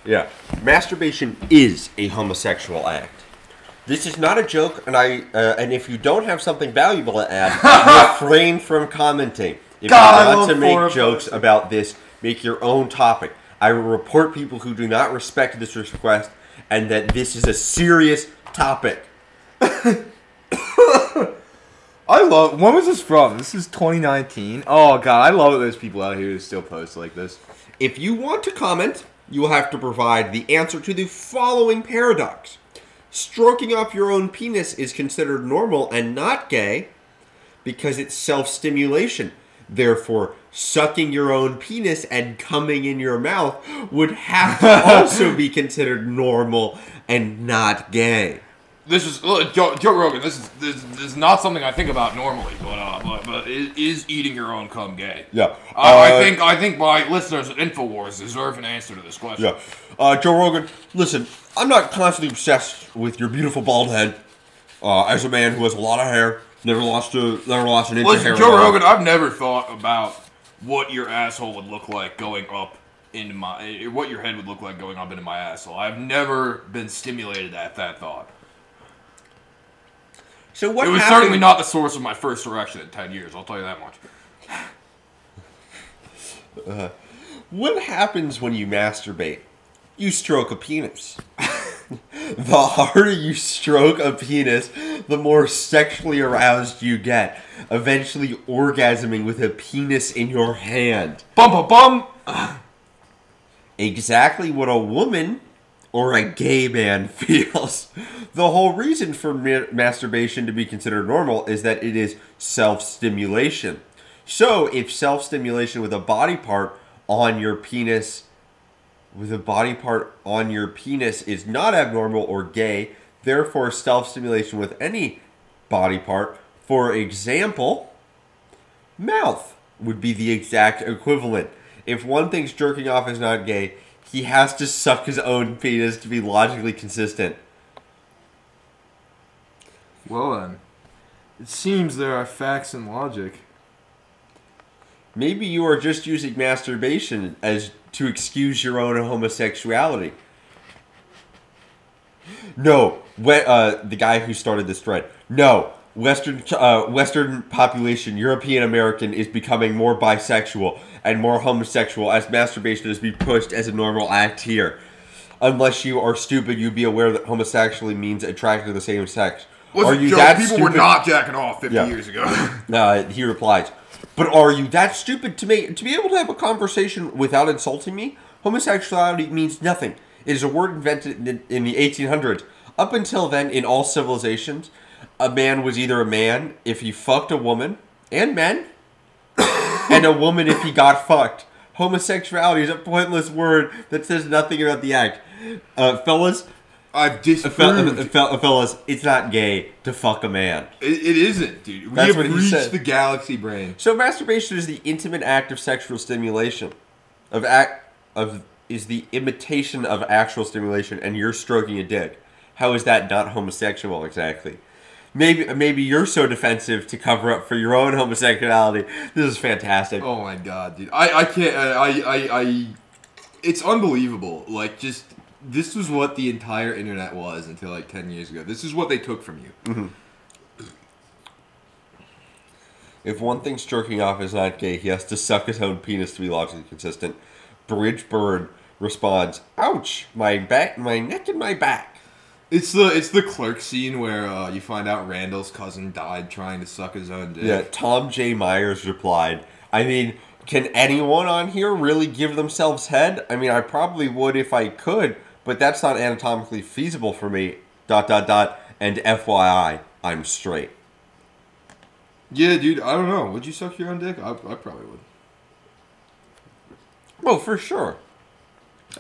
S3: Yeah. Masturbation is a homosexual act. This is not a joke, and I uh, and if you don't have something valuable to add, refrain from commenting. If
S1: God,
S3: you want to make jokes about this, make your own topic. I will report people who do not respect this request, and that this is a serious topic.
S1: I love. When was this from? This is 2019. Oh god, I love that there's people out here who still post like this.
S3: If you want to comment, you will have to provide the answer to the following paradox. Stroking off your own penis is considered normal and not gay because it's self stimulation. Therefore, sucking your own penis and coming in your mouth would have to also be considered normal and not gay.
S1: This is look, Joe, Joe Rogan. This is, this, this is not something I think about normally, but uh, but, but is, is eating your own cum gay?
S3: Yeah.
S1: Uh, I
S3: Uh,
S1: think I think my listeners at Infowars deserve an answer to this question.
S3: Yeah. Uh, Joe Rogan, listen, I'm not constantly obsessed with your beautiful bald head. Uh, as a man who has a lot of hair, never lost a never lost an inch of hair.
S1: Listen, Joe. Rogan. I've never thought about what your asshole would look like going up into my, eh, what your head would look like going up into my asshole. I've never been stimulated at that thought.
S3: So what
S1: it was
S3: happened-
S1: certainly not the source of my first erection in ten years. I'll tell you that much.
S3: What happens when you masturbate? You stroke a penis. the harder you stroke a penis, the more sexually aroused you get, eventually orgasming with a penis in your hand.
S1: Bum bum bum.
S3: exactly what a woman or a gay man feels. The whole reason for ma- masturbation to be considered normal is that it is self stimulation. So, if self stimulation with a body part on your penis, with a body part on your penis is not abnormal or gay, therefore, self stimulation with any body part, for example, mouth would be the exact equivalent. If one thinks jerking off is not gay, he has to suck his own penis to be logically consistent.
S1: Well then, it seems there are facts and logic.
S3: Maybe you are just using masturbation as to excuse your own homosexuality. No, we, uh, the guy who started this thread. No, Western uh, Western population, European American, is becoming more bisexual and more homosexual as masturbation is being pushed as a normal act here. Unless you are stupid, you'd be aware that homosexuality means attracted to the same sex. are you
S1: Joe,
S3: that
S1: people
S3: stupid?
S1: were not jacking off 50
S3: Yeah.
S1: years ago.
S3: Uh, he replies, "But are you that stupid to make to be able to have a conversation without insulting me? Homosexuality means nothing. It is a word invented in in the 1800s. Up until then, in all civilizations, a man was either a man if he fucked a woman, and men, and a woman if he got fucked. Homosexuality is a pointless word that says nothing about the act. Uh, fellas,
S1: I've disproved.
S3: fel- fel- fellas, it's not gay to fuck a man."
S1: it, it isn't, dude. We
S3: That's
S1: have
S3: what he
S1: reached
S3: said.
S1: the galaxy brain.
S3: So masturbation is the intimate act of sexual stimulation, of act of is the imitation of actual stimulation, and you're stroking a dick. How is that not homosexual exactly? Maybe maybe you're so defensive to cover up for your own homosexuality. This is fantastic.
S1: Oh my god, dude. I, I can't. Uh, I, I, I. It's unbelievable. Like, just. This was what the entire internet was until like 10 years ago. This is what they took from you. Mm-hmm.
S3: If one thinks jerking off is not gay, he has to suck his own penis to be logically consistent. Bridge Bird responds, "Ouch! My back, my neck, and my back."
S1: It's the it's the clerk scene where uh, you find out Randall's cousin died trying to suck his own dick.
S3: Yeah, Tom J. Myers replied, I mean, can anyone on here really give themselves head? I mean, I probably would if I could, but that's not anatomically feasible for me. Dot, dot, dot. And FYI, I'm straight.
S1: Yeah, dude. I don't know. Would you suck your own dick? I, I probably would.
S3: Oh, for sure.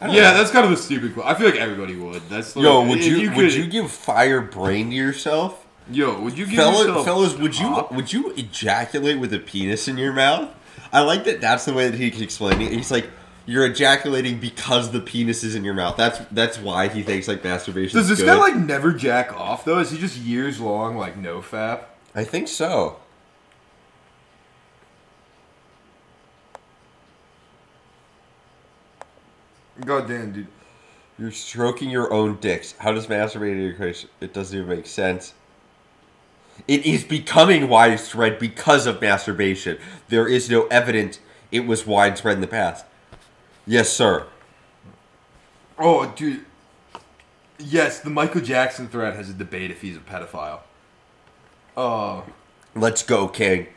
S3: I don't
S1: Yeah,
S3: know.
S1: that's kind of a stupid. que- I feel like everybody would. That's like,
S3: Yo, would
S1: if
S3: you, would
S1: could-
S3: you give fire brain to yourself?
S1: Yo, would you give
S3: Fellas,
S1: yourself
S3: fellas, would you
S1: top?
S3: would you ejaculate with a penis in your mouth? I like that. That's the way that he's explaining it. He's like, you're ejaculating because the penis is in your mouth. That's that's why he thinks like masturbation.
S1: Does this
S3: good.
S1: guy like never jack off though? Is he just years long like no fap?
S3: I think so.
S1: God damn, dude.
S3: You're stroking your own dicks. How does masturbating equation? It doesn't even make sense. It is becoming widespread because of masturbation. There is no evidence it was widespread in the past. Yes, sir.
S1: Oh, dude. Yes, the Michael Jackson threat has a debate if he's a pedophile. Oh,
S3: Let's go, King.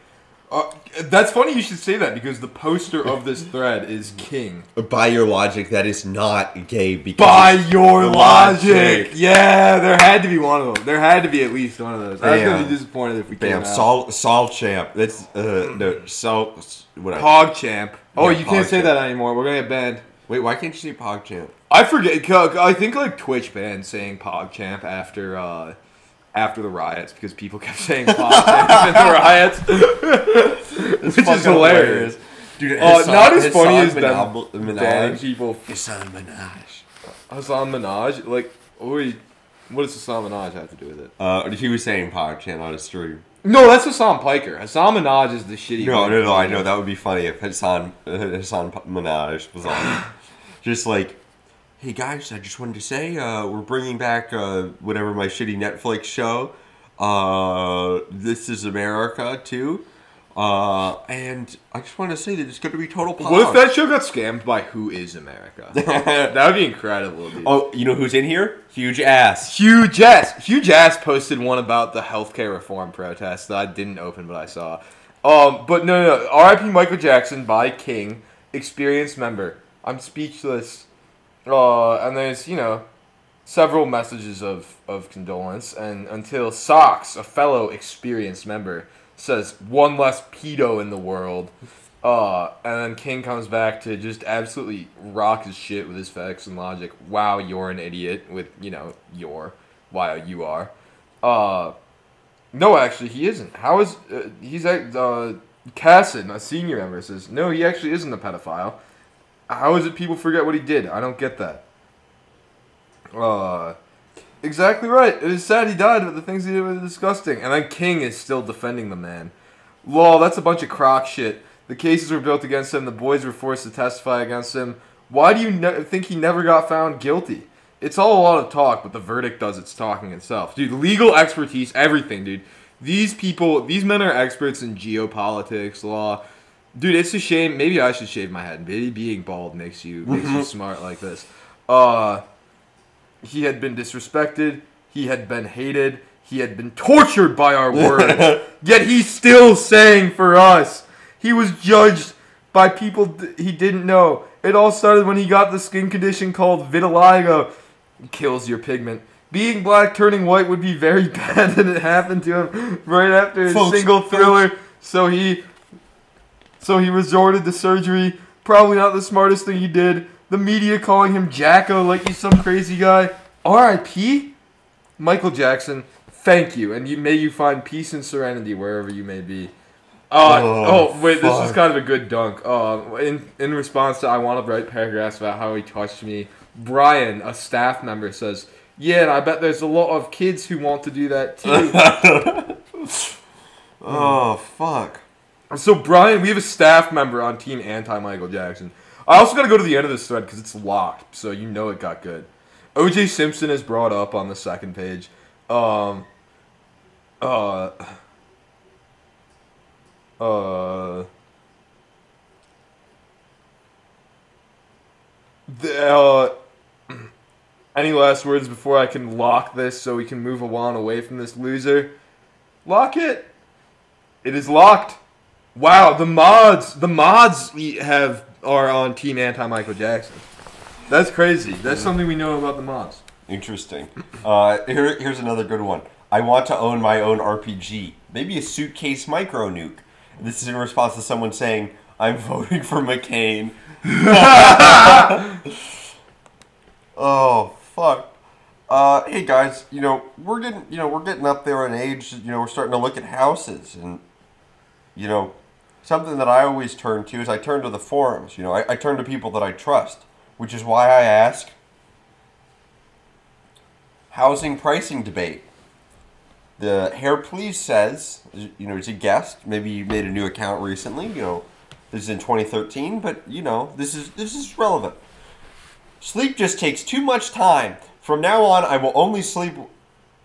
S1: Uh, that's funny you should say that because the poster of this thread is King.
S3: By your logic, that is not gay because
S1: By your logic.
S3: logic.
S1: Yeah, there had to be one of them. There had to be at least one of those. I was gonna be disappointed if we
S3: Bam,
S1: came out.
S3: Saul, Saul Champ. That's uh, no, Saul. Whatever.
S1: Pog Champ. Oh,
S3: Yeah,
S1: you can't say
S3: Champ.
S1: that anymore. We're gonna get banned.
S3: Wait, why can't you say Pog Champ?
S1: I forget. I think like Twitch banned saying Pog Champ after uh, after the riots because people kept saying Champ in the riots, which is
S3: fucking
S1: hilarious.
S3: Dude,
S1: Uh,
S3: Hassan-
S1: not as funny as
S3: Hassan
S1: them
S3: Minaj- Minaj.
S1: people.
S3: Hasan Minhaj.
S1: Hasan Minhaj, like, oi, what does Hasan Minhaj have to do with it?
S3: Uh, he was saying Pog Champ on his stream.
S1: No, that's Hasan Piker. Hasan Minhaj is the shitty.
S3: No, no, no. I know that would be funny if Hassan Hasan Minhaj was on. just like, hey guys, I just wanted to say uh, we're bringing back uh, whatever my shitty Netflix show. Uh, this is America too. Uh, and I just want to say that it's going to be total.
S1: What if that show got scammed by Who Is America? that would be incredible, dude.
S3: Oh, you know who's in here? Hugh Jass.
S1: Hugh Jass. Hugh Jass posted one about the healthcare reform protest that I didn't open, but I saw. Um, but no, no, no. R.I.P. Michael Jackson by King, experienced member. I'm speechless. Uh, and there's you know several messages of of condolence, and until Socks, a fellow experienced member, says one less pedo in the world. Uh, and then King comes back to just absolutely rock his shit with his facts and logic. Wow, you're an idiot. With you know, you're. Wow, you are. Uh, no, actually, he isn't. How is uh, he's uh, Casson, a senior member, says no, he actually isn't a pedophile. How is it people forget what he did? I don't get that. Uh, exactly right. It is sad he died, but the things he did were disgusting. And then King is still defending the man. Lol, that's a bunch of crock shit. The cases were built against him. The boys were forced to testify against him. Why do you ne- think he never got found guilty? It's all a lot of talk, but the verdict does its talking itself. Dude, legal expertise, everything, dude. These people, these men are experts in geopolitics, law. Dude, it's a shame. Maybe I should shave my head. Maybe being bald makes you makes you smart like this. Uh, he had been disrespected. He had been hated. He had been tortured by our words. Yet he's still saying for us. He was judged by people th- he didn't know. It all started when he got the skin condition called vitiligo. It kills your pigment. Being black turning white would be very bad, and it happened to him right after his
S3: Folks,
S1: single
S3: folks.
S1: thriller. So he, so he resorted to surgery. Probably not the smartest thing he did. The media calling him Jacko like he's some crazy guy. R.I.P. Michael Jackson. Thank you, and you may you find peace and serenity wherever you may be. Uh,
S3: Oh,
S1: oh, wait, this is kind of a good dunk. Uh, in in response to I want to write paragraphs about how he touched me. Brian, a staff member, says, "Yeah, and I bet there's a lot of kids who want to do that too."
S3: Oh fuck.
S1: So Brian, we have a staff member on Team Anti Michael Jackson. I also got to go to the end of this thread because it's locked, so you know it got good. O.J. Simpson is brought up on the second page. Um. Uh. Uh. The, uh, any last words before I can lock this so we can move on away from this loser? Lock it. It is locked. Wow, the mods, the mods have are on Team Anti Michael Jackson. That's crazy. That's something we know about the mods.
S3: Interesting. Uh, here, here's another good one. I want to own my own RPG. Maybe a suitcase micro nuke. This is in response to someone saying, "I'm voting for McCain." oh fuck. Uh, hey guys, you know we're getting, you know, we're getting up there in age. You know, we're starting to look at houses, and you know, something that I always turn to is I turn to the forums. You know, I, I turn to people that I trust, which is why I ask housing pricing debate. The Hair Please says, you know, it's a guest. Maybe you made a new account recently. You know, this is in 2013, but you know, this is this is relevant. Sleep just takes too much time. From now on, I will only sleep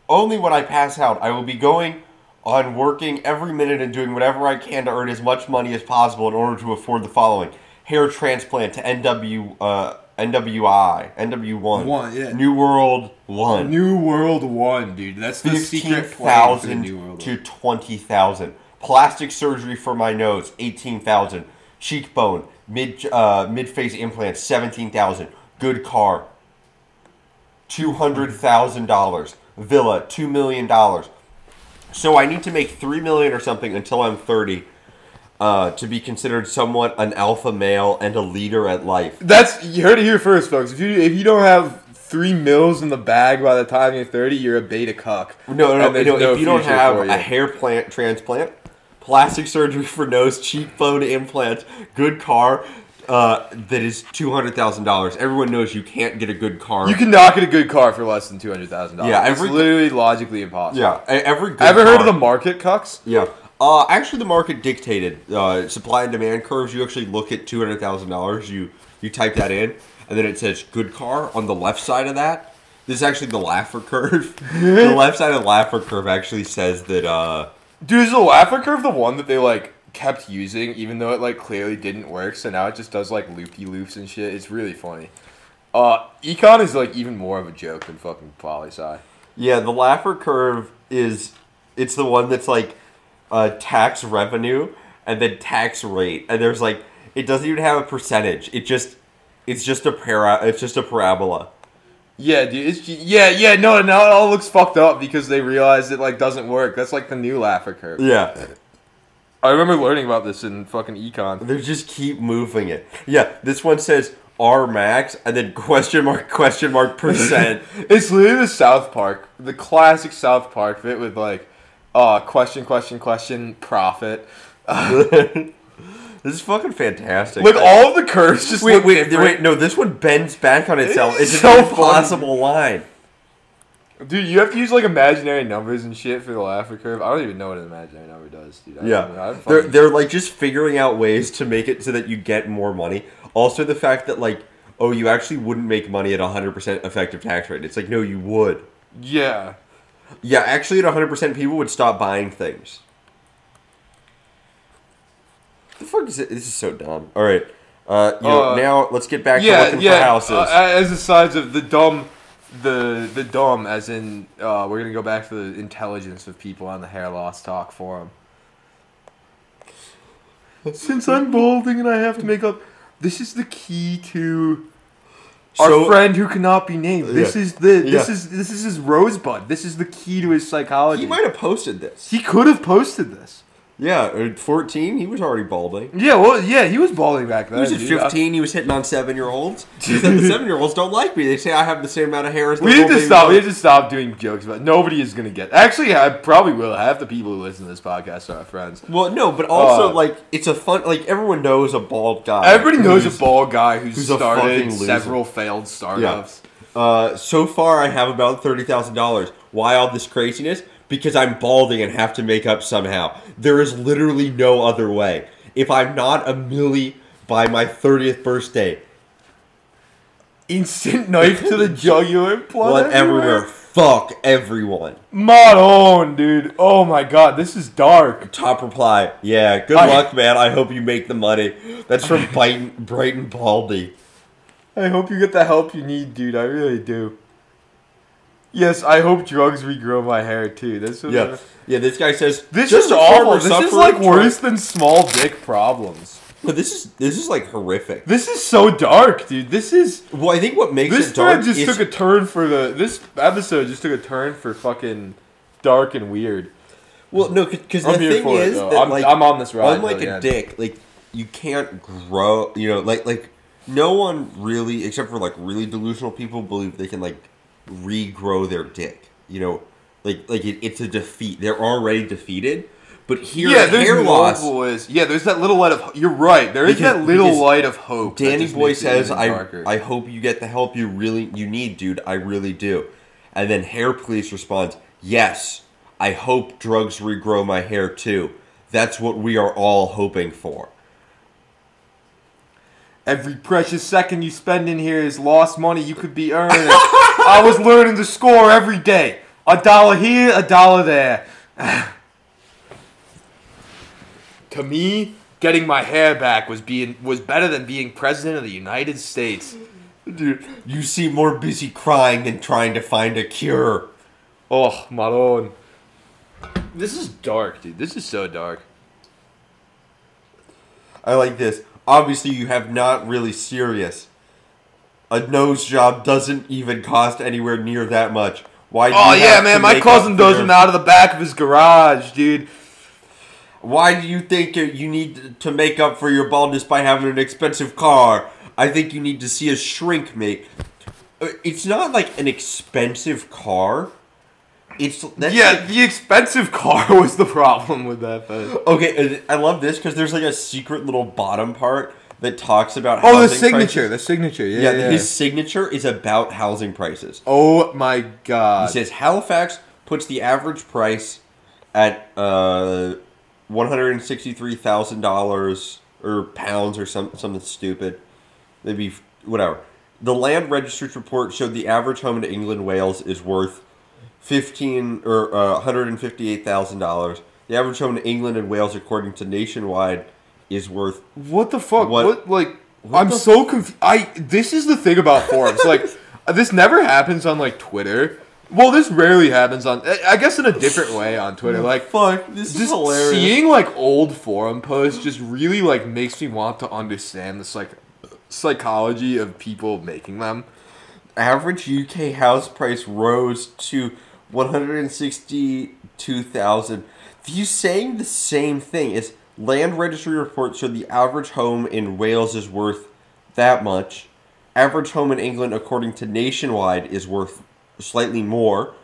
S3: only when I pass out. I will be going on working every minute and doing whatever I can to earn as much money as possible in order to afford the following: hair transplant to NW uh, NWI NW1
S1: One, yeah.
S3: New World One
S1: New World One, dude. That's the
S3: fifteen
S1: secret plan for New World
S3: to
S1: One.
S3: twenty thousand. Plastic surgery for my nose, eighteen thousand. Cheekbone, mid uh, mid face implants, seventeen thousand. Good car, two hundred thousand dollars. Villa, two million dollars. So I need to make three million or something until I'm thirty. Uh, to be considered somewhat an alpha male and a leader at life.
S1: That's you heard it here first, folks. If you if you don't have three mils in the bag by the time you're 30, you're a beta cuck.
S3: No, no, no.
S1: no
S3: if you don't have
S1: for
S3: a hair plant transplant, plastic surgery for nose, cheekbone implant, good car, uh, that is two hundred thousand dollars. Everyone knows you can't get a good car.
S1: You cannot get a good car for less than two hundred thousand dollars.
S3: Yeah,
S1: it's literally logically impossible.
S3: yeah, every. Good
S1: Ever heard of the market cucks?
S3: Yeah. Uh, actually, the market dictated uh, supply and demand curves. You actually look at two hundred thousand dollars. You you type that in, and then it says good car on the left side of that. This is actually the Laffer curve. the left side of the Laffer curve actually says that. Uh,
S1: Dude, is the Laffer curve the one that they like kept using, even though it like clearly didn't work? So now it just does like loopy loops and shit. It's really funny. Uh, econ is like even more of a joke than fucking poli sci.
S3: Yeah, the Laffer curve is it's the one that's like uh, tax revenue and then tax rate, and there's like it doesn't even have a percentage. It just it's just a para it's just a parabola.
S1: Yeah, dude. It's yeah, yeah. No, now it all looks fucked up because they realized it like doesn't work. That's like the new Laffer curve.
S3: Yeah,
S1: I remember learning about this in fucking econ.
S3: they just keep moving it. Yeah, this one says R max and then question mark question mark percent.
S1: It's literally the South Park, the classic South Park bit with like, uh, question, question, question, profit.
S3: this is fucking fantastic.
S1: Like all of the curves just
S3: wait,
S1: look
S3: wait,
S1: different.
S3: wait, no, this one bends back on itself.
S1: It's
S3: It's
S1: so
S3: an impossible line.
S1: Dude, you have to use like imaginary numbers and shit for the Laffer curve. I don't even know what an imaginary number does, dude. I
S3: Yeah,
S1: know.
S3: They're they're like just figuring out ways to make it so that you get more money. Also, the fact that like, oh, you actually wouldn't make money at a hundred percent effective tax rate. It's like, no, you would.
S1: yeah.
S3: Yeah, actually, at hundred percent, people would stop buying things. The fuck is it? This is so dumb. All right, uh, you know,
S1: Uh,
S3: now let's get back to looking
S1: yeah.
S3: for houses.
S1: Uh, as the sides of the dumb, the the dumb, as in uh, we're gonna go back to the intelligence of people on the hair loss talk forum. Since I'm balding and I have to make up, this is the key to our
S3: So-
S1: friend who cannot be named. This
S3: Yeah.
S1: is the this
S3: Yeah.
S1: is this is his rosebud. This is the key to his psychology.
S3: he might have posted this.
S1: He could have posted this.
S3: Yeah, at fourteen, he was already balding.
S1: Yeah, well, yeah, he was balding back then.
S3: He was at
S1: dude.
S3: 15, he was hitting on seven year olds. He said the seven year olds don't like me. They say I have the same amount of hair as the
S1: We need to stop. We need to stop doing jokes about. Nobody is gonna get. Actually, I probably will. Half the people who listen to this podcast are our friends.
S3: Well, no, but also
S1: Uh,
S3: like it's a fun. Like everyone knows a bald guy.
S1: Everybody knows a bald guy who's,
S3: who's
S1: started several failed startups.
S3: Uh, so far, I have about thirty thousand dollars. Why all this craziness? Because I'm balding and have to make up somehow. There is literally no other way. If I'm not a millie by my thirtieth birthday,
S1: Instant knife to the jugular. Blood
S3: blood everywhere. Fuck everyone.
S1: Mod on, dude. Oh my god, this is dark.
S3: Top reply. Yeah, good
S1: I-
S3: luck, man. I hope you make the money. That's from Brighton, Brighton Baldy.
S1: I hope you get the help you need, dude. I really do. Yes, I hope drugs regrow my hair too. This is
S3: Yeah, yeah. This guy says
S1: This
S3: "Just
S1: is awful. This is like
S3: from-"
S1: worse than small dick problems.
S3: But this is this is like horrific.
S1: This is so dark, dude. This is
S3: Well, I think what makes
S1: this
S3: it dark
S1: just
S3: is
S1: took a turn for the this episode just took a turn for fucking dark and weird.
S3: well, no, because the
S1: I'm
S3: thing is that
S1: I'm-
S3: like
S1: I'm on this ride
S3: Unlike
S1: till the
S3: a dick, like you can't grow. You know, like like no one really, except for like really delusional people, believe they can like regrow their dick. You know, like like it, it's a defeat. They're already defeated. But here,
S1: yeah, there's
S3: hair loss.
S1: Yeah, there's that little light of. You're right. There is
S3: Because-
S1: that little light of hope.
S3: Danny Boy says, "I
S1: darker.
S3: I hope you get the help you really you need, dude. I really do." And then Hair Police responds, "Yes, I hope drugs regrow my hair too. That's what we are all hoping for."
S1: Every precious second you spend in here is lost money you could be earning. I was learning to score every day. A dollar here, a dollar there. to me, getting my hair back was being was better than being president of the United States.
S3: Dude, you seem more busy crying than trying to find a cure.
S1: Oh, Maron. This is dark, dude. This is so dark.
S3: I like this. Obviously, you have not really serious. A nose job doesn't even cost anywhere near that much. Why? do
S1: Oh yeah, man, my cousin does them out of the back of his garage, dude.
S3: Why do you think you need to make up for your baldness by having an expensive car? I think you need to see a shrink make. Uh, It's not like an expensive car. It's that's
S1: yeah,
S3: like-
S1: the expensive car was the problem with that. But...
S3: okay. I love this because there's like a secret little bottom part that talks about.
S1: Oh, the signature,
S3: prices.
S1: the signature. Yeah,
S3: Yeah,
S1: yeah.
S3: his signature is about housing prices.
S1: Oh my god.
S3: He says Halifax puts the average price at uh, one hundred and sixty-three thousand dollars or pounds or some something stupid, maybe whatever. The land registry's report showed the average home in England, Wales is worth fifteen or uh, one hundred and fifty-eight thousand dollars. The average home in England and Wales, according to Nationwide, is worth
S1: What the fuck?
S3: What-
S1: What, like?
S3: what
S1: I'm so confused. I this is the thing about forums. like, this never happens on like Twitter. Well, this rarely happens on. I guess in a different way on Twitter. Like,
S3: fuck. This is hilarious.
S1: seeing like old forum posts just really like makes me want to understand the psych psychology of people making them.
S3: average UK house price rose to one hundred and sixty-two thousand. You saying the same thing? Is land registry reports show the average home in Wales is worth that much. Average home in England, according to Nationwide, is worth slightly more.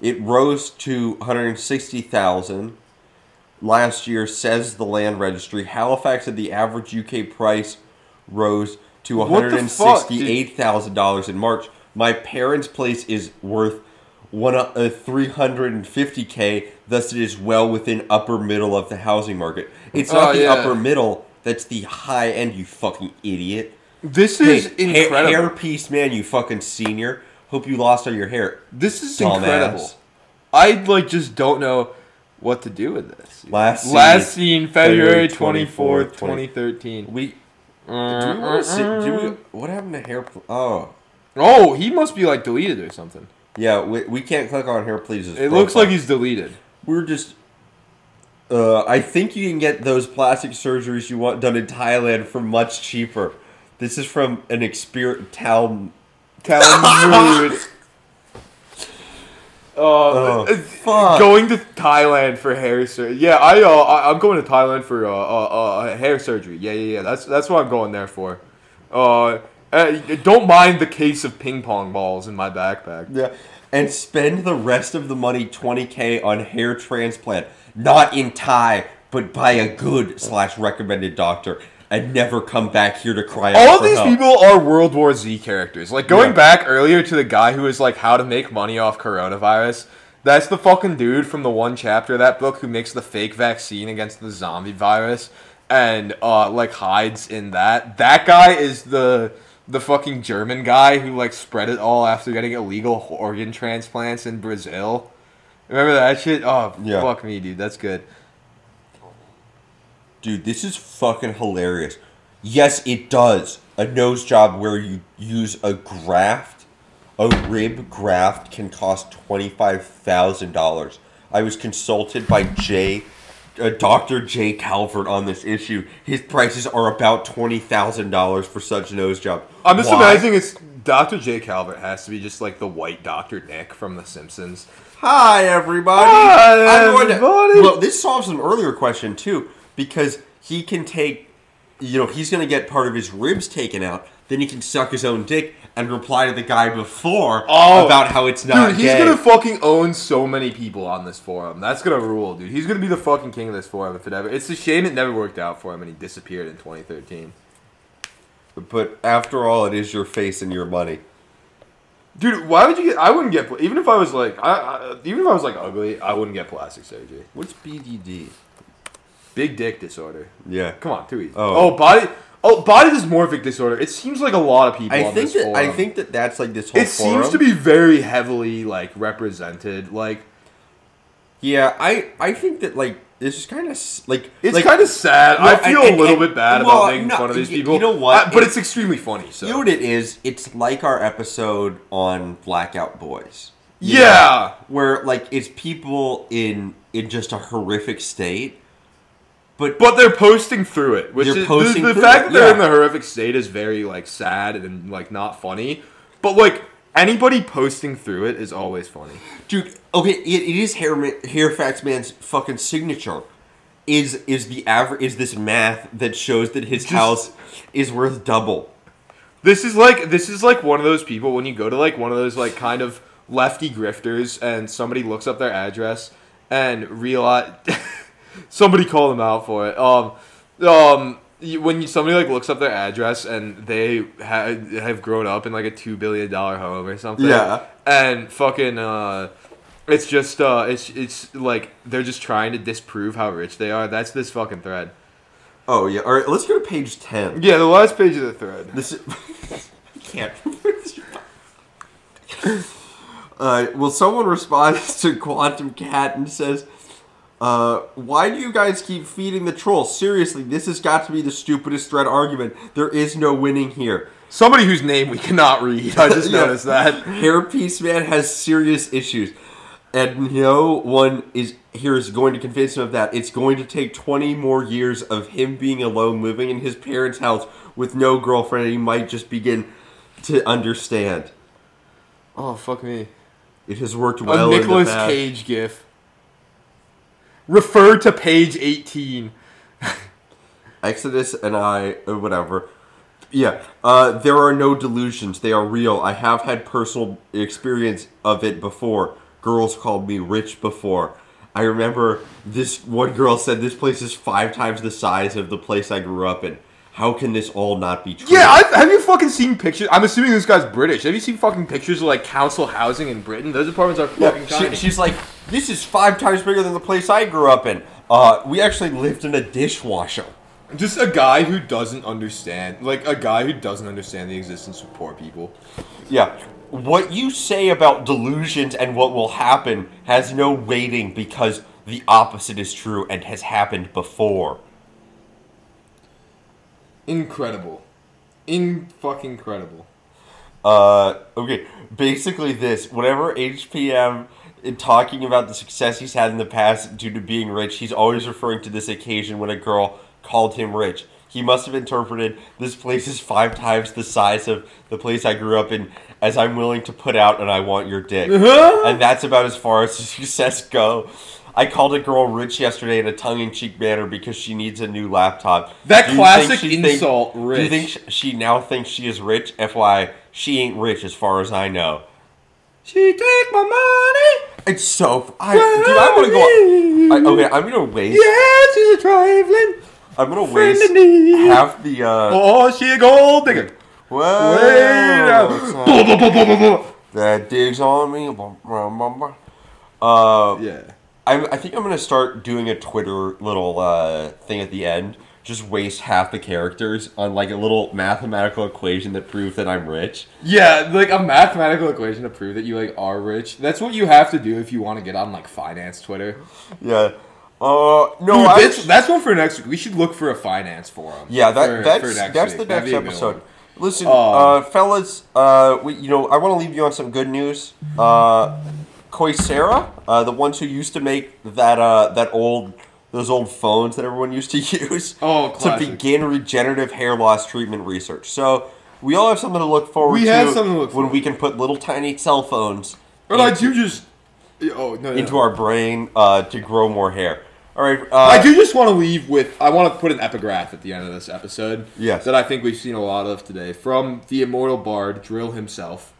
S3: It rose to one hundred sixty thousand last year, says the land registry. Halifax said the average UK price rose to one
S1: What the
S3: hundred and
S1: fuck, dude?
S3: sixty-eight thousand dollars in March. My parents' place is worth one uh, three hundred and fifty k. Thus, it is well within upper middle of the housing market. It's not
S1: Oh,
S3: the
S1: yeah.
S3: upper middle. That's the high end. You fucking idiot.
S1: This is incredible.
S3: hairpiece man, you fucking senior. Hope you lost all your hair.
S1: This is incredible. I like just don't know what to do with this.
S3: Last seen,
S1: Last seen February
S3: February
S1: twenty
S3: 24th,
S1: fourth, twenty thirteen.
S3: We. Do we want to see? Do we, what happened to hair? Oh,
S1: Oh, he must be like deleted or something.
S3: Yeah. We, we can't click on here, please.
S1: It looks like he's deleted.
S3: We're just. Uh, I think you can get those plastic surgeries you want done in Thailand for much cheaper. This is from an experience town.
S1: Talmud. Uh,
S3: Oh, fuck.
S1: going to Thailand for hair surgery. Yeah, I uh, I- I'm going to Thailand for uh, uh, uh, hair surgery. Yeah, yeah, yeah. That's that's what I'm going there for. Uh, uh, don't mind the case of ping pong balls in my backpack.
S3: Yeah, and spend the rest of the money, twenty k, on hair transplant, not in Thai, but by a good slash recommended doctor, and never come back here to cry out
S1: All of these
S3: help.
S1: people are World War Z characters. Like going
S3: Yeah.
S1: back earlier to the guy who was like how to make money off coronavirus. That's the fucking dude from the one chapter of that book who makes the fake vaccine against the zombie virus and uh like hides in that. That guy is the the fucking German guy who like spread it all after getting illegal organ transplants in Brazil. Remember that shit? Oh,
S3: Yeah.
S1: fuck me, dude. That's good.
S3: Dude, this is fucking hilarious. Yes, it does. A nose job where you use a graft, a rib graft, can cost $25,000. I was consulted by Jay, uh, Dr. Jay Calvert on this issue. His prices are about $20,000 for such nose job.
S1: I'm just
S3: Why?
S1: imagining it's Dr. J. Calvert has to be just like the white Dr. Nick from The Simpsons.
S3: Hi, everybody.
S1: Hi,
S3: I'm going to-
S1: everybody.
S3: well, this solves an earlier question too, because he can take, you know, he's going to get part of his ribs taken out. Then he can suck his own dick and reply to the guy before
S1: Oh.
S3: about how it's not
S1: Dude, he's
S3: gay.
S1: gonna fucking own so many people on this forum. That's gonna rule, dude. He's gonna be the fucking king of this forum if it ever. It's a shame it never worked out for him and he disappeared in 2013.
S3: But after all, it is your face and your money.
S1: Dude, why would you get? I wouldn't get. Even if I was like, I, I even if I was like ugly, I wouldn't get plastic surgery.
S3: What's BDD?
S1: Big dick disorder.
S3: Yeah.
S1: Come on, too easy.
S3: Oh.
S1: Oh, body. Oh, body dysmorphic disorder. It seems like a lot of people.
S3: I think
S1: this
S3: that I think that that's like this whole.
S1: it seems to be very heavily like represented. Like
S3: Yeah, I I think that like this is kind of like
S1: it's
S3: like,
S1: kind of sad.
S3: Well,
S1: I feel
S3: and-
S1: a little
S3: and-
S1: bit bad
S3: well,
S1: about making
S3: no,
S1: fun of these people.
S3: you know what?
S1: Uh, but
S3: It-
S1: it's extremely funny. So
S3: You know what it is? It's like our episode on Blackout Boys.
S1: Yeah.
S3: know, where like it's people in in just a horrific state But
S1: But they're posting through it, which
S3: They're
S1: is
S3: posting
S1: the, the
S3: through
S1: fact
S3: it,
S1: that they're in
S3: yeah.
S1: the horrific state is very like sad and like not funny. But like anybody posting through it is always funny.
S3: dude, okay, it, it is hair facts man's fucking signature. Is is the average is this math that shows that his house is worth double?
S1: This is like this is like one of those people when you go to like one of those like kind of lefty grifters and somebody looks up their address and realize somebody call them out for it. Um, um, when you, somebody like looks up their address and they ha- have grown up in like a two billion dollar home or something.
S3: Yeah.
S1: and fucking uh. It's just uh, it's it's like they're just trying to disprove how rich they are. That's this fucking thread.
S3: Oh yeah. All right, let's go to page ten.
S1: Yeah, the last page of the thread.
S3: This is, I can't. uh, well, someone responds to Quantum Cat and says, uh, "Why do you guys keep feeding the troll? Seriously, this has got to be the stupidest thread argument. There is no winning here.
S1: Somebody whose name we cannot read. I just
S3: Yeah.
S1: noticed that.
S3: Hairpiece Man has serious issues." And no one is here is going to convince him of that. It's going to take 20 more years of him being alone, living in his parents' house with no girlfriend, and he might just begin to understand.
S1: Oh fuck me.
S3: It has worked well.
S1: a
S3: in the
S1: Nicolas. Cage gif. Refer to page 18.
S3: Exodus and I, or whatever. Yeah, uh, there are no delusions. They are real. I have had personal experience of it before. Girls called me rich before. I remember this one girl said this place is five times the size of the place I grew up in. How can this all not be true?
S1: Yeah, I, have you fucking seen pictures? I'm assuming this guy's British. Have you seen fucking pictures of like council housing in Britain? Those apartments are
S3: Yeah,
S1: fucking
S3: she,
S1: tiny.
S3: she's like, this is five times bigger than the place I grew up in. Uh, we actually lived in a dishwasher.
S1: Just a guy who doesn't understand, like a guy who doesn't understand the existence of poor people.
S3: Yeah. What you say about delusions and what will happen has no weighting because the opposite is true and has happened before.
S1: Incredible, in fucking incredible.
S3: Uh, okay, basically this. whatever HPM in talking about the success he's had in the past due to being rich, he's always referring to this occasion when a girl called him rich. He must have interpreted this place is five times the size of the place I grew up in, as I'm willing to put out and I want your dick. and that's about as far as success go. I called a girl rich yesterday in a tongue-in-cheek manner because she needs a new laptop.
S1: That
S3: Do
S1: classic
S3: think she
S1: insult,
S3: Do you think she now thinks she is rich? FY, she ain't rich as far as I know.
S1: She take my money.
S3: It's so. I, dude, I want to go. I, okay, I'm gonna waste.
S1: Yeah, she's a trifling
S3: I'm gonna waste half the. uh
S1: Oh, she a gold digger.
S3: Whoa!
S1: Wait blah, blah.
S3: That digs on me. Uh,
S1: Yeah.
S3: I, I think I'm gonna start doing a Twitter little uh thing at the end. Just waste half the characters on like a little mathematical equation that proves that I'm rich.
S1: Yeah, like a mathematical equation to prove that you like are rich. That's what you have to do if you want to get on like finance Twitter.
S3: Yeah. Uh, no,
S1: Dude,
S3: I
S1: that's, that's one for next week. We should look for a finance forum.
S3: Yeah, that
S1: for-
S3: that's
S1: for
S3: that's
S1: week.
S3: the next
S1: be a good
S3: episode. Listen,
S1: Um,
S3: uh, fellas, uh, we, you know, I want to leave you on some good news. Uh, Kyocera, uh, the ones who used to make that uh, that old those old phones that everyone used to use
S1: Oh,
S3: to begin regenerative hair loss treatment research. So we all have something to look forward
S1: We
S3: to
S1: have something to look
S3: when
S1: forward
S3: we can put little tiny cell phones
S1: But I
S3: into-
S1: do just. Oh no, no.
S3: into our brain uh, to grow more hair. All right, uh,
S1: I do just want to leave with. I want to put an epigraph at the end of this episode.
S3: Yes.
S1: That I think we've seen a lot of today from the immortal bard dril himself.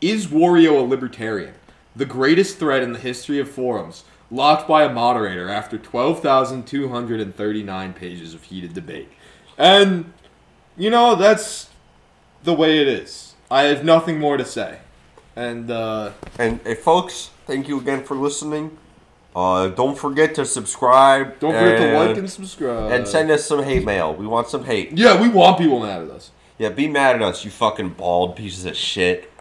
S1: Is Wario a libertarian? The greatest thread in the history of forums, locked by a moderator after 12,239 pages of heated debate. And, you know, that's the way it is. I have nothing more to say. And, uh,
S3: And hey, folks, thank you again for listening. Uh, don't forget to subscribe.
S1: don't forget to like and subscribe.
S3: and send us some hate mail. We want some hate.
S1: Yeah, we want people mad at us.
S3: Yeah, be mad at us, you fucking bald pieces of shit.